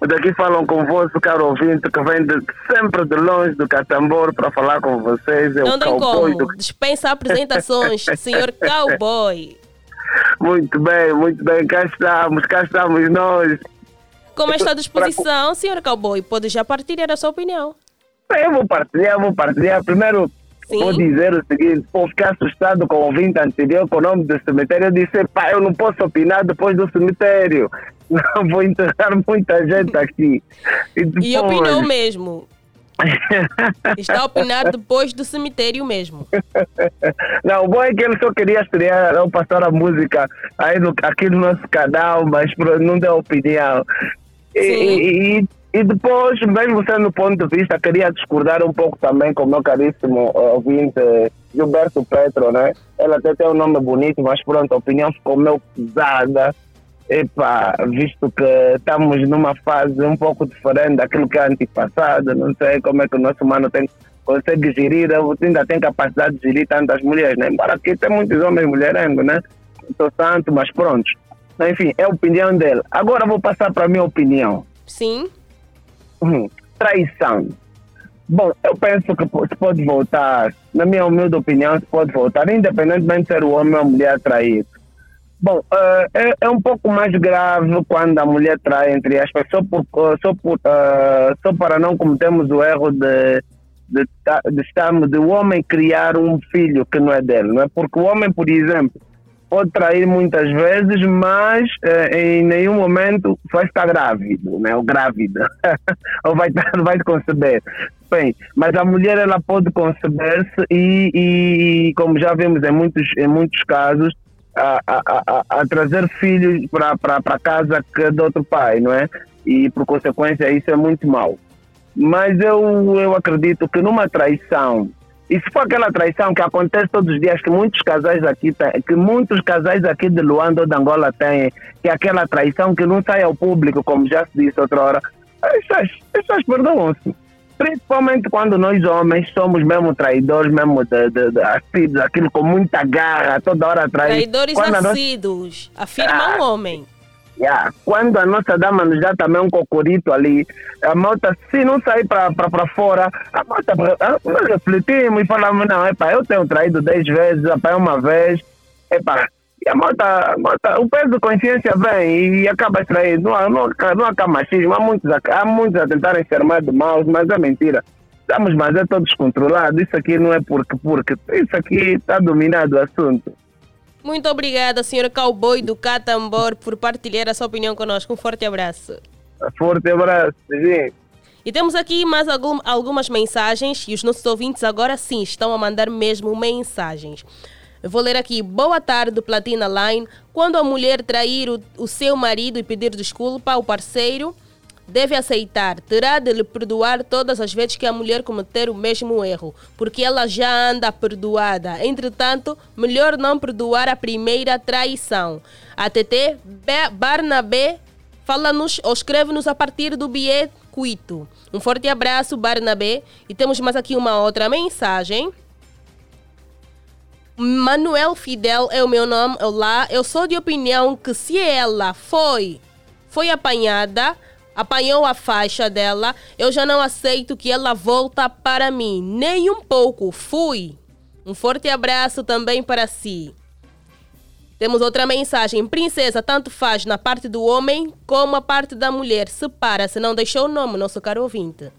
Bom, daqui falam convosco, caro ouvinte, que vem de, sempre de longe do Catambor para falar com vocês. É Não tem cowboy como. do Dispensa apresentações, <laughs> senhor cowboy. Muito bem, muito bem. Cá estamos, cá estamos nós. Como está a disposição, senhor cowboy? Pode já partilhar a sua opinião. Eu vou partilhar, vou partilhar. Primeiro, Sim. vou dizer o seguinte: vou ficar assustado com o ouvinte anterior com o nome do cemitério. Eu disse, pá, eu não posso opinar depois do cemitério. <laughs> Não vou enterrar muita gente aqui. E, E depois- opinou mesmo. Está a opinar depois do cemitério mesmo. <laughs> Não, o bom é que ele só queria estrear ou passar a música aí no, aqui no nosso canal, mas não deu opinião. E, e, e- depois, mesmo sendo ponto de vista, queria discordar um pouco também com o meu caríssimo eh, ouvinte eh, Gilberto Petro, né? Ele até tem um nome bonito, mas pronto, a opinião ficou meio pesada. Epa, visto que estamos numa fase um pouco diferente daquilo que é antepassado, não sei como é que o nosso humano tem, consegue gerir, ainda tem capacidade de gerir tantas mulheres, né? Embora aqui tem muitos homens mulherengo, né? Estou santo, mas pronto. Enfim, é a opinião dele. Agora vou passar para a minha opinião. Sim. Hum, traição. Bom, eu penso que se pode voltar, na minha humilde opinião, se pode voltar, independentemente de ser o homem ou a mulher traído. Bom, eh, é, é um pouco mais grave quando a mulher trai, entre aspas, só, por, eh, só, por, eh, só para não cometermos o erro de, de, de, estarmos, de o homem criar um filho que não é dele, não é? Porque o homem, por exemplo, pode trair muitas vezes, mas eh, em nenhum momento vai estar grávido, né? Ou grávida, <laughs> ou vai, estar, vai conceber. Bem, mas a mulher ela pode conceber-se e, e, como já vimos em muitos, em muitos casos, a, a, a, a trazer filhos para casa que é de outro pai, não é? E por consequência isso é muito mau. Mas eu, eu acredito que numa traição, e se for aquela traição que acontece todos os dias, que muitos casais aqui têm, que muitos casais aqui de Luanda ou de Angola têm, que é aquela traição que não sai ao público, como já se disse outra hora, essas, essas perdoam-se. Principalmente quando nós homens somos mesmo traidores, mesmo de, de, de, assíduos, aquilo com muita garra, toda hora trair. Traidores Quando assíduos. Afirma um homem. Yeah. Quando a nossa dama nos dá também um cocorito ali, a malta, se não sair para fora, a malta, nós refletimos e falamos, não, epa, eu tenho traído 10 vezes, epa, uma vez, epa, e a malta, a malta, o peso de consciência vem e acaba traindo, não, não, não há machismo, há muitos, há muitos a tentarem ser mais de maus, mas é mentira. Estamos, mas é todo descontrolado, isso aqui não é porque, porque, isso aqui está dominado o assunto. Muito obrigada, senhor cowboy do Catambor, por partilhar a sua opinião conosco. Um forte abraço. Forte abraço, gente. E temos aqui mais algum- algumas mensagens e os nossos ouvintes agora sim estão a mandar mesmo mensagens. Eu vou ler aqui. Boa tarde, Platina Line. Quando a mulher trair o, o seu marido e pedir desculpa ao parceiro, deve aceitar. Terá de lhe perdoar todas as vezes que a mulher cometer o mesmo erro, porque ela já anda perdoada. Entretanto, melhor não perdoar a primeira traição. A TT Barnabé Fala-nos ou escreve-nos a partir do Bié Cuito. Um forte abraço, Barnabé. E temos mais aqui uma outra mensagem. Manuel Fidel é o meu nome. Olá, eu sou de opinião que se ela foi, foi apanhada, apanhou a faixa dela, eu já não aceito que ela volta para mim. Nem um pouco. Fui. Um forte abraço também para si. Temos outra mensagem. Princesa, tanto faz na parte do homem como a parte da mulher. Separa, se não deixou o nome, nosso caro ouvinte.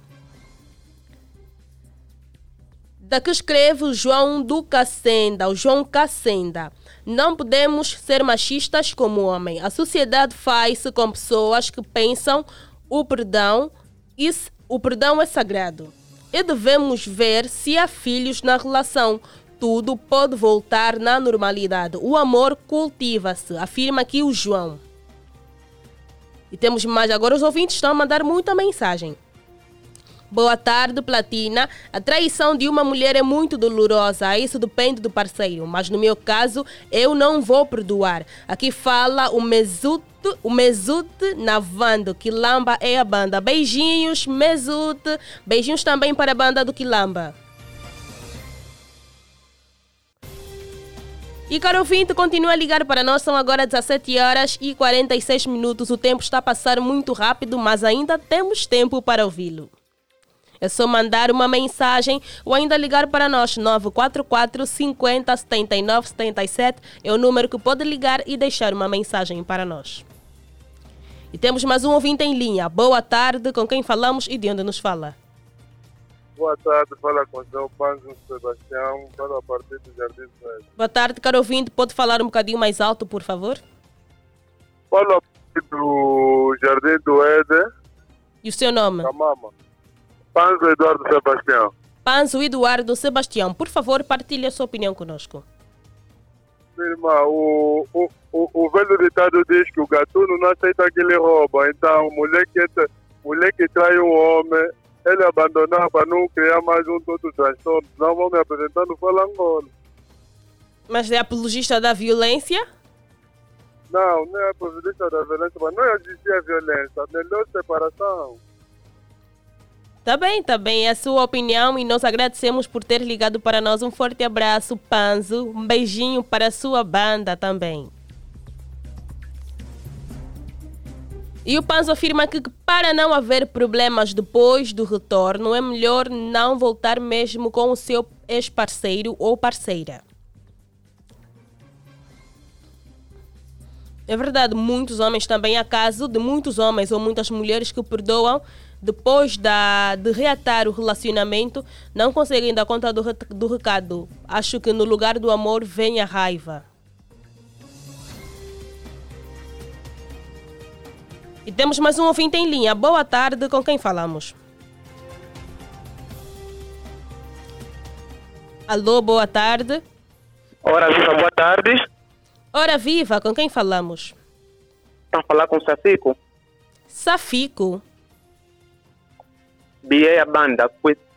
Da que escreve João do Cacenda, o João Cacenda. Não podemos ser machistas como homem. A sociedade faz-se com pessoas que pensam o perdão, e o perdão é sagrado. E devemos ver se há filhos na relação tudo pode voltar na normalidade. O amor cultiva-se, afirma aqui o João. E temos mais agora, os ouvintes estão a mandar muita mensagem. Boa tarde, Platina. A traição de uma mulher é muito dolorosa, isso depende do parceiro, mas no meu caso eu não vou perdoar. Aqui fala o Mesut, o Mesut Navando, Quilamba é a banda. Beijinhos, Mesut. Beijinhos também para a banda do Quilamba. E caro ouvinte, continua a ligar para nós, são agora 17 horas e 46 minutos. O tempo está a passar muito rápido, mas ainda temos tempo para ouvi-lo. É só mandar uma mensagem ou ainda ligar para nós, 944 50 79 77. É o número que pode ligar e deixar uma mensagem para nós. E temos mais um ouvinte em linha. Boa tarde, com quem falamos e de onde nos fala? Boa tarde, fala com o João Panzo Sebastião, fala a partir do Jardim do Médio. Boa tarde, caro ouvinte. Pode falar um bocadinho mais alto, por favor? Fala a partir do Jardim do Éder. E o seu nome? Camama. Panzo Eduardo Sebastião. Panzo Eduardo Sebastião, por favor, partilhe a sua opinião conosco. Minha irmã, o, o, o, o velho ditado diz que o gatuno não aceita que ele rouba. Então, mulher que, mulher que trai um homem ele abandonar para não criar mais um todo transtorno. Não vou me apresentar no Falangola. Mas é apologista da violência? Não, não é apologista da violência, mas não existia violência. Melhor separação. Tá bem, tá bem. É a sua opinião e nós agradecemos por ter ligado para nós. Um forte abraço, Panzo. Um beijinho para a sua banda também. E o Panzo afirma que para não haver problemas depois do retorno, é melhor não voltar mesmo com o seu ex-parceiro ou parceira. É verdade, muitos homens também há caso de muitos homens ou muitas mulheres que perdoam depois da, de reatar o relacionamento, não conseguem dar conta do, do recado. Acho que no lugar do amor vem a raiva. E temos mais um ouvinte em linha. Boa tarde, com quem falamos? Alô, boa tarde. Ora viva, boa tarde. Ora viva, com quem falamos? Estão a falar com o Safico. Safico? Biei a banda,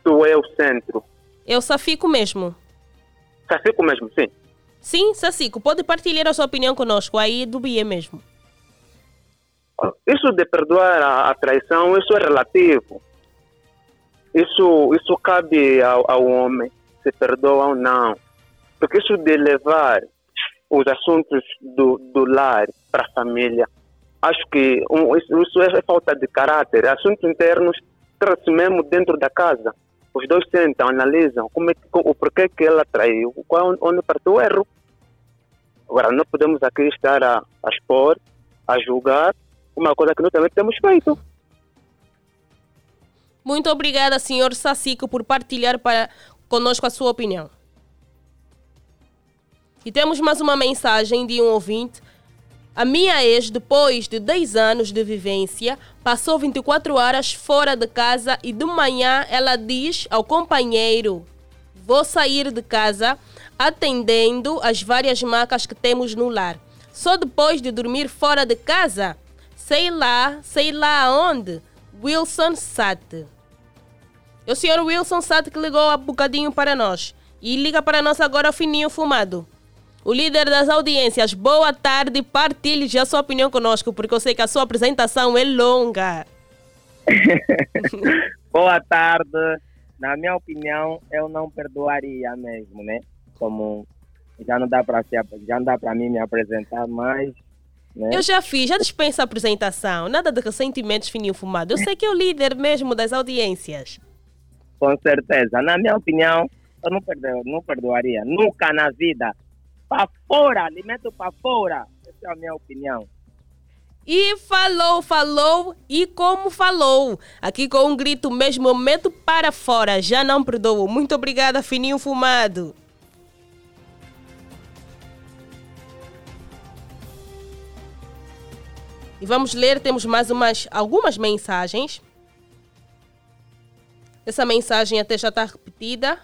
tu é o centro. É o Safico mesmo? Safico mesmo, sim. Sim, Safico, pode partilhar a sua opinião conosco aí do BIE mesmo. Isso de perdoar a, a, traição, isso é relativo. Isso, isso cabe ao, ao homem, se perdoa ou não. Porque isso de levar os assuntos do, do lar para a família, acho que um, isso, isso, é falta de caráter. Assuntos internos trata-se mesmo dentro da casa. Os dois sentam, analisam como é, o porquê que ela traiu, qual, onde partiu o erro. Agora, não podemos aqui estar a, a expor, a julgar uma coisa que nós também temos feito. Muito obrigada, senhor Sacico, por partilhar para conosco a sua opinião. E temos mais uma mensagem de um ouvinte. A minha ex, depois de 10 anos de vivência, passou 24 horas fora de casa e de manhã ela diz ao companheiro: Vou sair de casa atendendo as várias macas que temos no lar. Só depois de dormir fora de casa sei lá, sei lá aonde, Wilson Sat. É o senhor Wilson Sat que ligou há bocadinho para nós. E liga para nós agora o Fininho Fumado. O líder das audiências, boa tarde, partilhe já a sua opinião conosco, porque eu sei que a sua apresentação é longa. <laughs> boa tarde. Na minha opinião, eu não perdoaria mesmo, né? Como já não dá para já não dá para mim me apresentar mais né? Eu já fiz, já dispensa a apresentação. Nada de ressentimentos fininho fumado. Eu sei que é o líder mesmo das audiências. Com certeza. Na minha opinião, eu não, perdo, não perdoaria. Nunca na vida. Para fora, alimento para fora. Essa é a minha opinião. E falou, falou e como falou. Aqui com um grito mesmo, momento para fora. Já não perdoo. Muito obrigada, Fininho Fumado. E vamos ler, temos mais umas algumas mensagens. Essa mensagem até já está repetida.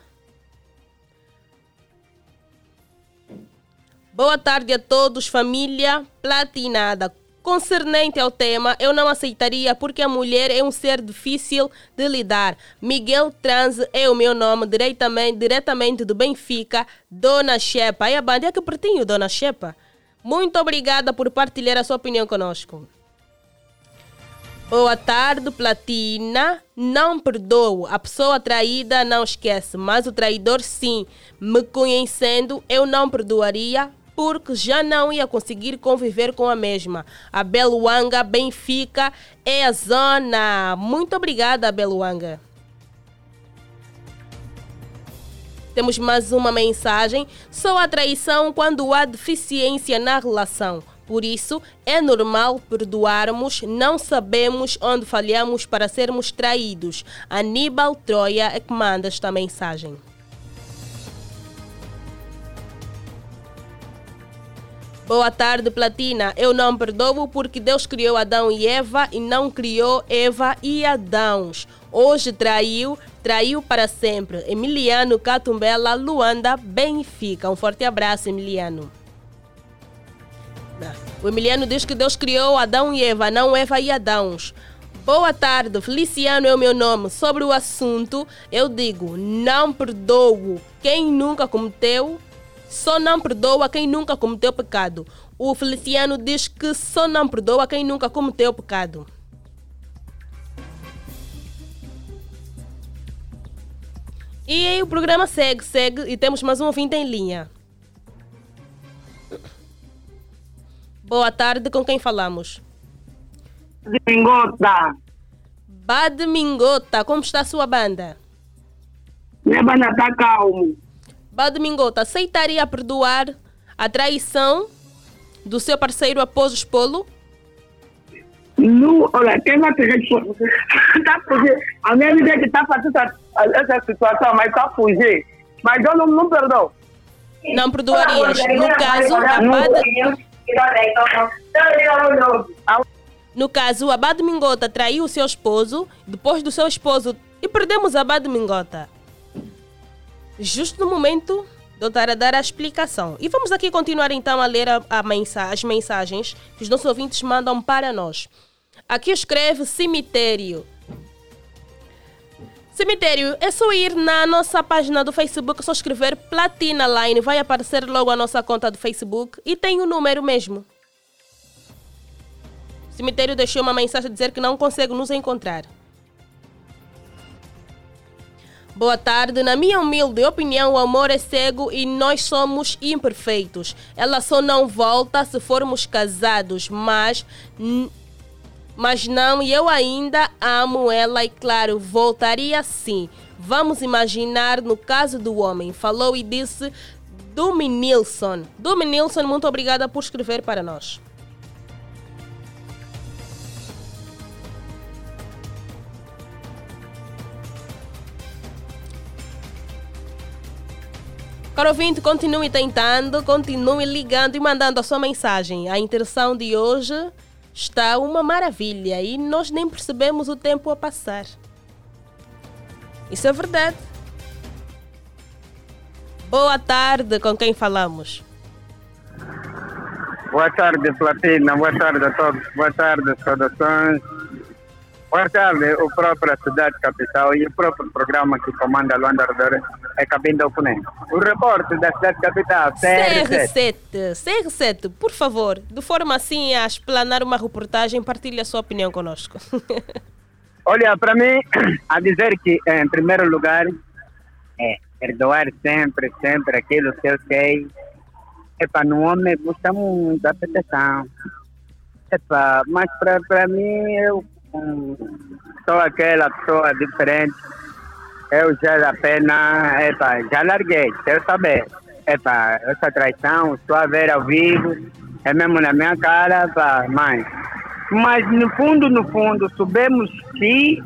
Boa tarde a todos, família platinada. Concernente ao tema, eu não aceitaria porque a mulher é um ser difícil de lidar. Miguel Trans é o meu nome, diretamente, diretamente do Benfica, Dona Shepa. Aí a banda é que pertinho, Dona Shepa. Muito obrigada por partilhar a sua opinião conosco. Boa tarde, Platina. Não perdoo. A pessoa traída não esquece, mas o traidor sim. Me conhecendo, eu não perdoaria porque já não ia conseguir conviver com a mesma. A Beluanga Benfica é a zona. Muito obrigada, Beluanga. Temos mais uma mensagem. Só a traição quando há deficiência na relação. Por isso, é normal perdoarmos, não sabemos onde falhamos para sermos traídos. Aníbal Troia é que manda esta mensagem. Boa tarde, Platina. Eu não perdoo porque Deus criou Adão e Eva e não criou Eva e Adãos. Hoje traiu, traiu para sempre. Emiliano Catumbela, Luanda, Benfica. Um forte abraço, Emiliano. O Emiliano diz que Deus criou Adão e Eva, não Eva e Adãos. Boa tarde, Feliciano é o meu nome. Sobre o assunto, eu digo: não perdoo quem nunca cometeu só não perdoa quem nunca cometeu pecado. O Feliciano diz que só não perdoa quem nunca cometeu pecado. E aí o programa segue, segue e temos mais um ouvinte em linha. Boa tarde, com quem falamos? Badmingota. Badmingota, como está a sua banda? Minha banda está calmo. Badmingota, aceitaria perdoar a traição do seu parceiro após o espolo? Não, olha, quem vai pegar <laughs> tá fugir. A minha amiga que está fazendo essa situação, mas está fugir. Mas eu não, não perdoo. Não perdoarias. No caso, a Bad... No caso, a Bad Mingota traiu o seu esposo, depois do seu esposo, e perdemos a Bad Mingota. Justo no momento de eu estar a dar a explicação. E vamos aqui continuar então a ler a, a mensa as mensagens que os nossos ouvintes mandam para nós. Aqui escreve cemitério. Cemitério, é só ir na nossa página do Facebook, só escrever Platina Line, vai aparecer logo a nossa conta do Facebook e tem o número mesmo. Cemitério deixou uma mensagem dizer que não consegue nos encontrar. Boa tarde. Na minha humilde opinião, o amor é cego e nós somos imperfeitos. Ela só não volta se formos casados, mas mas não, e eu ainda amo ela e claro, voltaria sim. Vamos imaginar no caso do homem. Falou e disse Dumi Nilson. Dumi Nilson, muito obrigada por escrever para nós. Caro ouvinte, continue tentando, continue ligando e mandando a sua mensagem. A interação de hoje está uma maravilha e nós nem percebemos o tempo a passar. Isso é verdade. Boa tarde, com quem falamos? Boa tarde, Platina. Boa tarde a todos. Boa tarde, saudações. Boa tarde, o próprio Cidade Capital e o próprio programa que comanda Luanda Ardor é Cabinda Oponente. O repórter da Cidade Capital, CR7. CR7. CR7, por favor, de forma assim a explanar uma reportagem, partilhe a sua opinião conosco. <laughs> Olha, para mim, a dizer que, em primeiro lugar, é perdoar sempre, sempre aquilo que eu sei. Epa, no homem gusta muito da proteção. Epa, mas para mim, eu sou aquela pessoa diferente. Eu já da pena, epa, já larguei, quero saber. epa, essa traição, estou a ver ao vivo, é mesmo na minha cara, pá, mãe. Mas no fundo, no fundo, sabemos que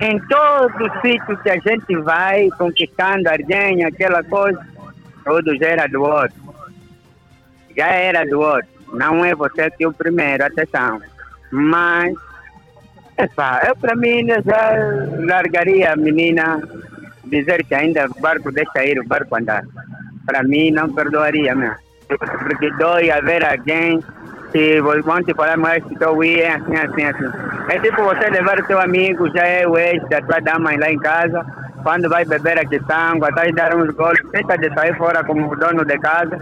em todo sítio que a gente vai conquistando alguém, aquela coisa, tudo já era do outro. Já era do outro. Não é você que é o primeiro, atenção. Mas, epa, eu para mim já largaria a menina dizer que ainda o barco deixa ir, o barco andar. Para mim não perdoaria mesmo. Porque dói haver alguém que vão te falar, mas estou aí, é assim, assim, assim. É tipo você levar o seu amigo, já é o ex da tua dama lá em casa, quando vai beber aqui sangue, até dar uns goles, tenta de sair fora como dono de casa.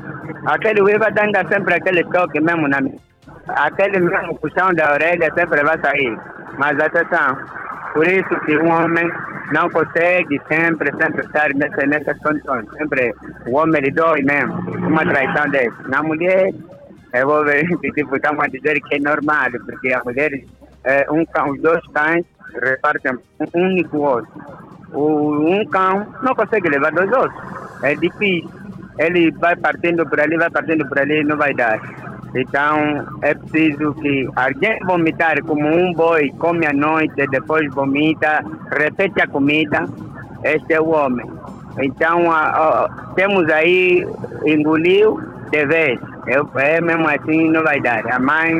Aquele Wii vai dar sempre aquele toque mesmo na Aquele mesmo puxão da orelha sempre vai sair. Mas atenção, por isso que um homem não consegue sempre, sempre estar nessa, nessas condições. Sempre o homem lhe dói mesmo, uma traição dele. Na mulher, eu vou ver, <laughs> tipo, estamos a dizer que é normal, porque a mulher, é, um cão, os dois cães repartem um único osso. O, um cão não consegue levar dois ossos. É difícil. Ele vai partindo por ali, vai partindo por ali, não vai dar. Então é preciso que alguém vomitar como um boi, come à noite, depois vomita, repete a comida. Este é o homem. Então a, a, temos aí, engoliu de vez. Eu, é mesmo assim, não vai dar. A mãe,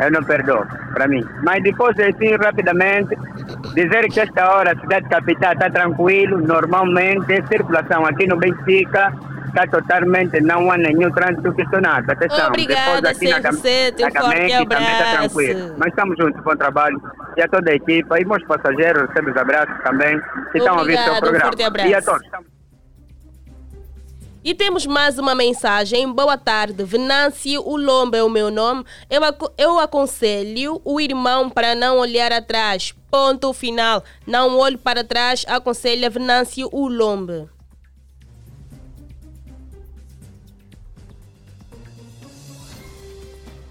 eu não perdoo, para mim. Mas depois, assim, rapidamente, dizer que esta hora a cidade capital está tranquilo, normalmente, circulação aqui no Benfica está totalmente, não há nenhum trânsito questionado. Atenção, Obrigada, aqui na, CFC, teu na forte Camenque também está abraço. tranquilo. Mas estamos juntos, bom trabalho. E a toda a equipa, e meus passageiros, recebem os abraços também, que estão a ouvir o seu um programa. forte abraço. E a todos. E temos mais uma mensagem. Boa tarde, Venâncio Ulomba é o meu nome. Eu, aco- eu aconselho o irmão para não olhar atrás. Ponto final. Não olhe para trás, aconselha Venâncio Ulomba.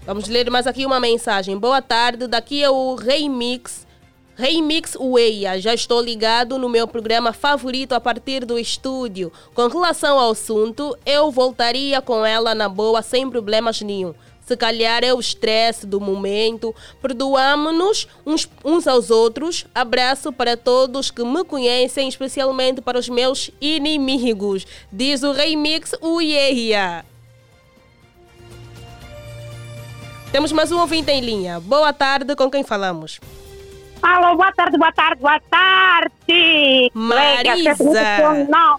Vamos ler mais aqui uma mensagem. Boa tarde, daqui é o Remix. Remix Weia, já estou ligado no meu programa favorito a partir do estúdio. Com relação ao assunto, eu voltaria com ela na boa, sem problemas nenhum. Se calhar é o estresse do momento. Perdoamos-nos uns, uns aos outros. Abraço para todos que me conhecem, especialmente para os meus inimigos. Diz o Remix Uieia. Temos mais um ouvinte em linha. Boa tarde, com quem falamos? Alô, boa tarde, boa tarde, boa tarde. Marisa. Não.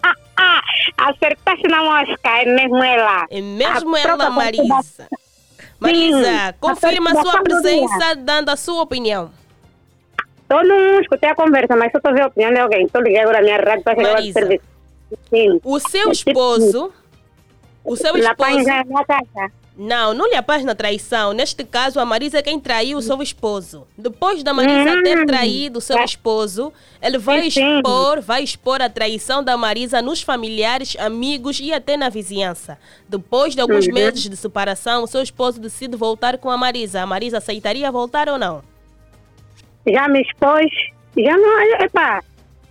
Ah, ah, acertaste na mosca, é mesmo ela. É mesmo A ela, Marisa. Marisa, confirma a sua presença dando a sua opinião. Eu não escutei a conversa, mas só estou a ver a opinião de alguém. Estou ligado agora na minha rádio para chegar ao serviço. Sim. O seu esposo. O seu La esposo. na casa. Não, não lhe apaz na traição. Neste caso, a Marisa é quem traiu o seu esposo. Depois da Marisa ter Hum. traído o seu esposo, ele vai expor, vai expor a traição da Marisa nos familiares, amigos e até na vizinhança. Depois de alguns Uhum. meses de separação, o seu esposo decide voltar com a Marisa. A Marisa aceitaria voltar ou não? Já me expôs. Já não. Epá,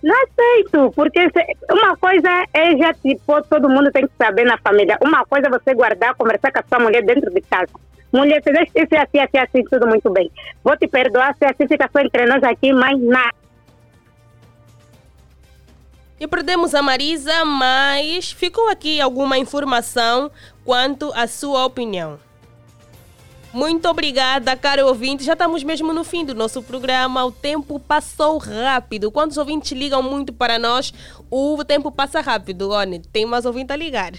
não aceito. Porque se- uma coisa é já tipo, todo mundo tem que saber na família. Uma coisa é você guardar, conversar com a sua mulher dentro de casa. Mulher, deixa isso é assim, assim, assim, tudo muito bem. Vou te perdoar se assim fica só entre nós aqui, mas nada. E perdemos a Marisa, mas ficou aqui alguma informação quanto à sua opinião. Muito obrigada, caro ouvinte. Já estamos mesmo no fim do nosso programa. O tempo passou rápido. Quando os ouvintes ligam muito para nós, o tempo passa rápido. Olha, tem mais ouvinte a ligar.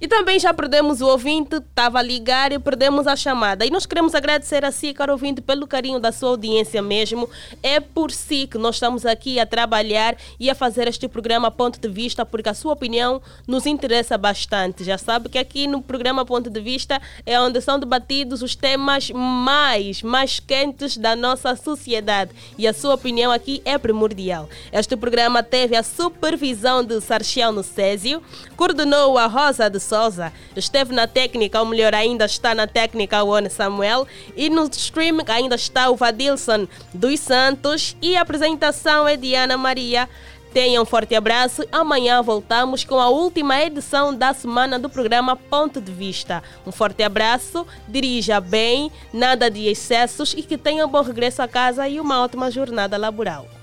E também já perdemos o ouvinte, estava a ligar e perdemos a chamada. E nós queremos agradecer a si, caro ouvinte, pelo carinho da sua audiência mesmo. É por si que nós estamos aqui a trabalhar e a fazer este programa Ponto de Vista, porque a sua opinião nos interessa bastante. Já sabe que aqui no programa Ponto de Vista é onde são debatidos os temas mais, mais quentes da nossa sociedade. E a sua opinião aqui é primordial. Este programa teve a supervisão de Sarchiano Césio, coordenou a Rosa de Souza, esteve na técnica, ou melhor ainda está na técnica o One Samuel, e no streaming ainda está o Vadilson dos Santos, e a apresentação é de Ana Maria. Tenha um forte abraço. Amanhã voltamos com a última edição da semana do programa Ponto de Vista. Um forte abraço, dirija bem, nada de excessos e que tenha um bom regresso a casa e uma ótima jornada laboral.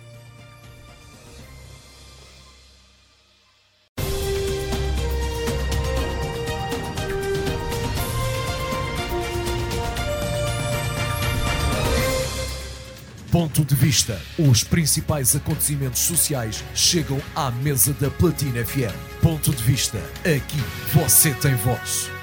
Ponto de vista. Os principais acontecimentos sociais chegam à mesa da Platina FM. Ponto de vista. Aqui você tem voz.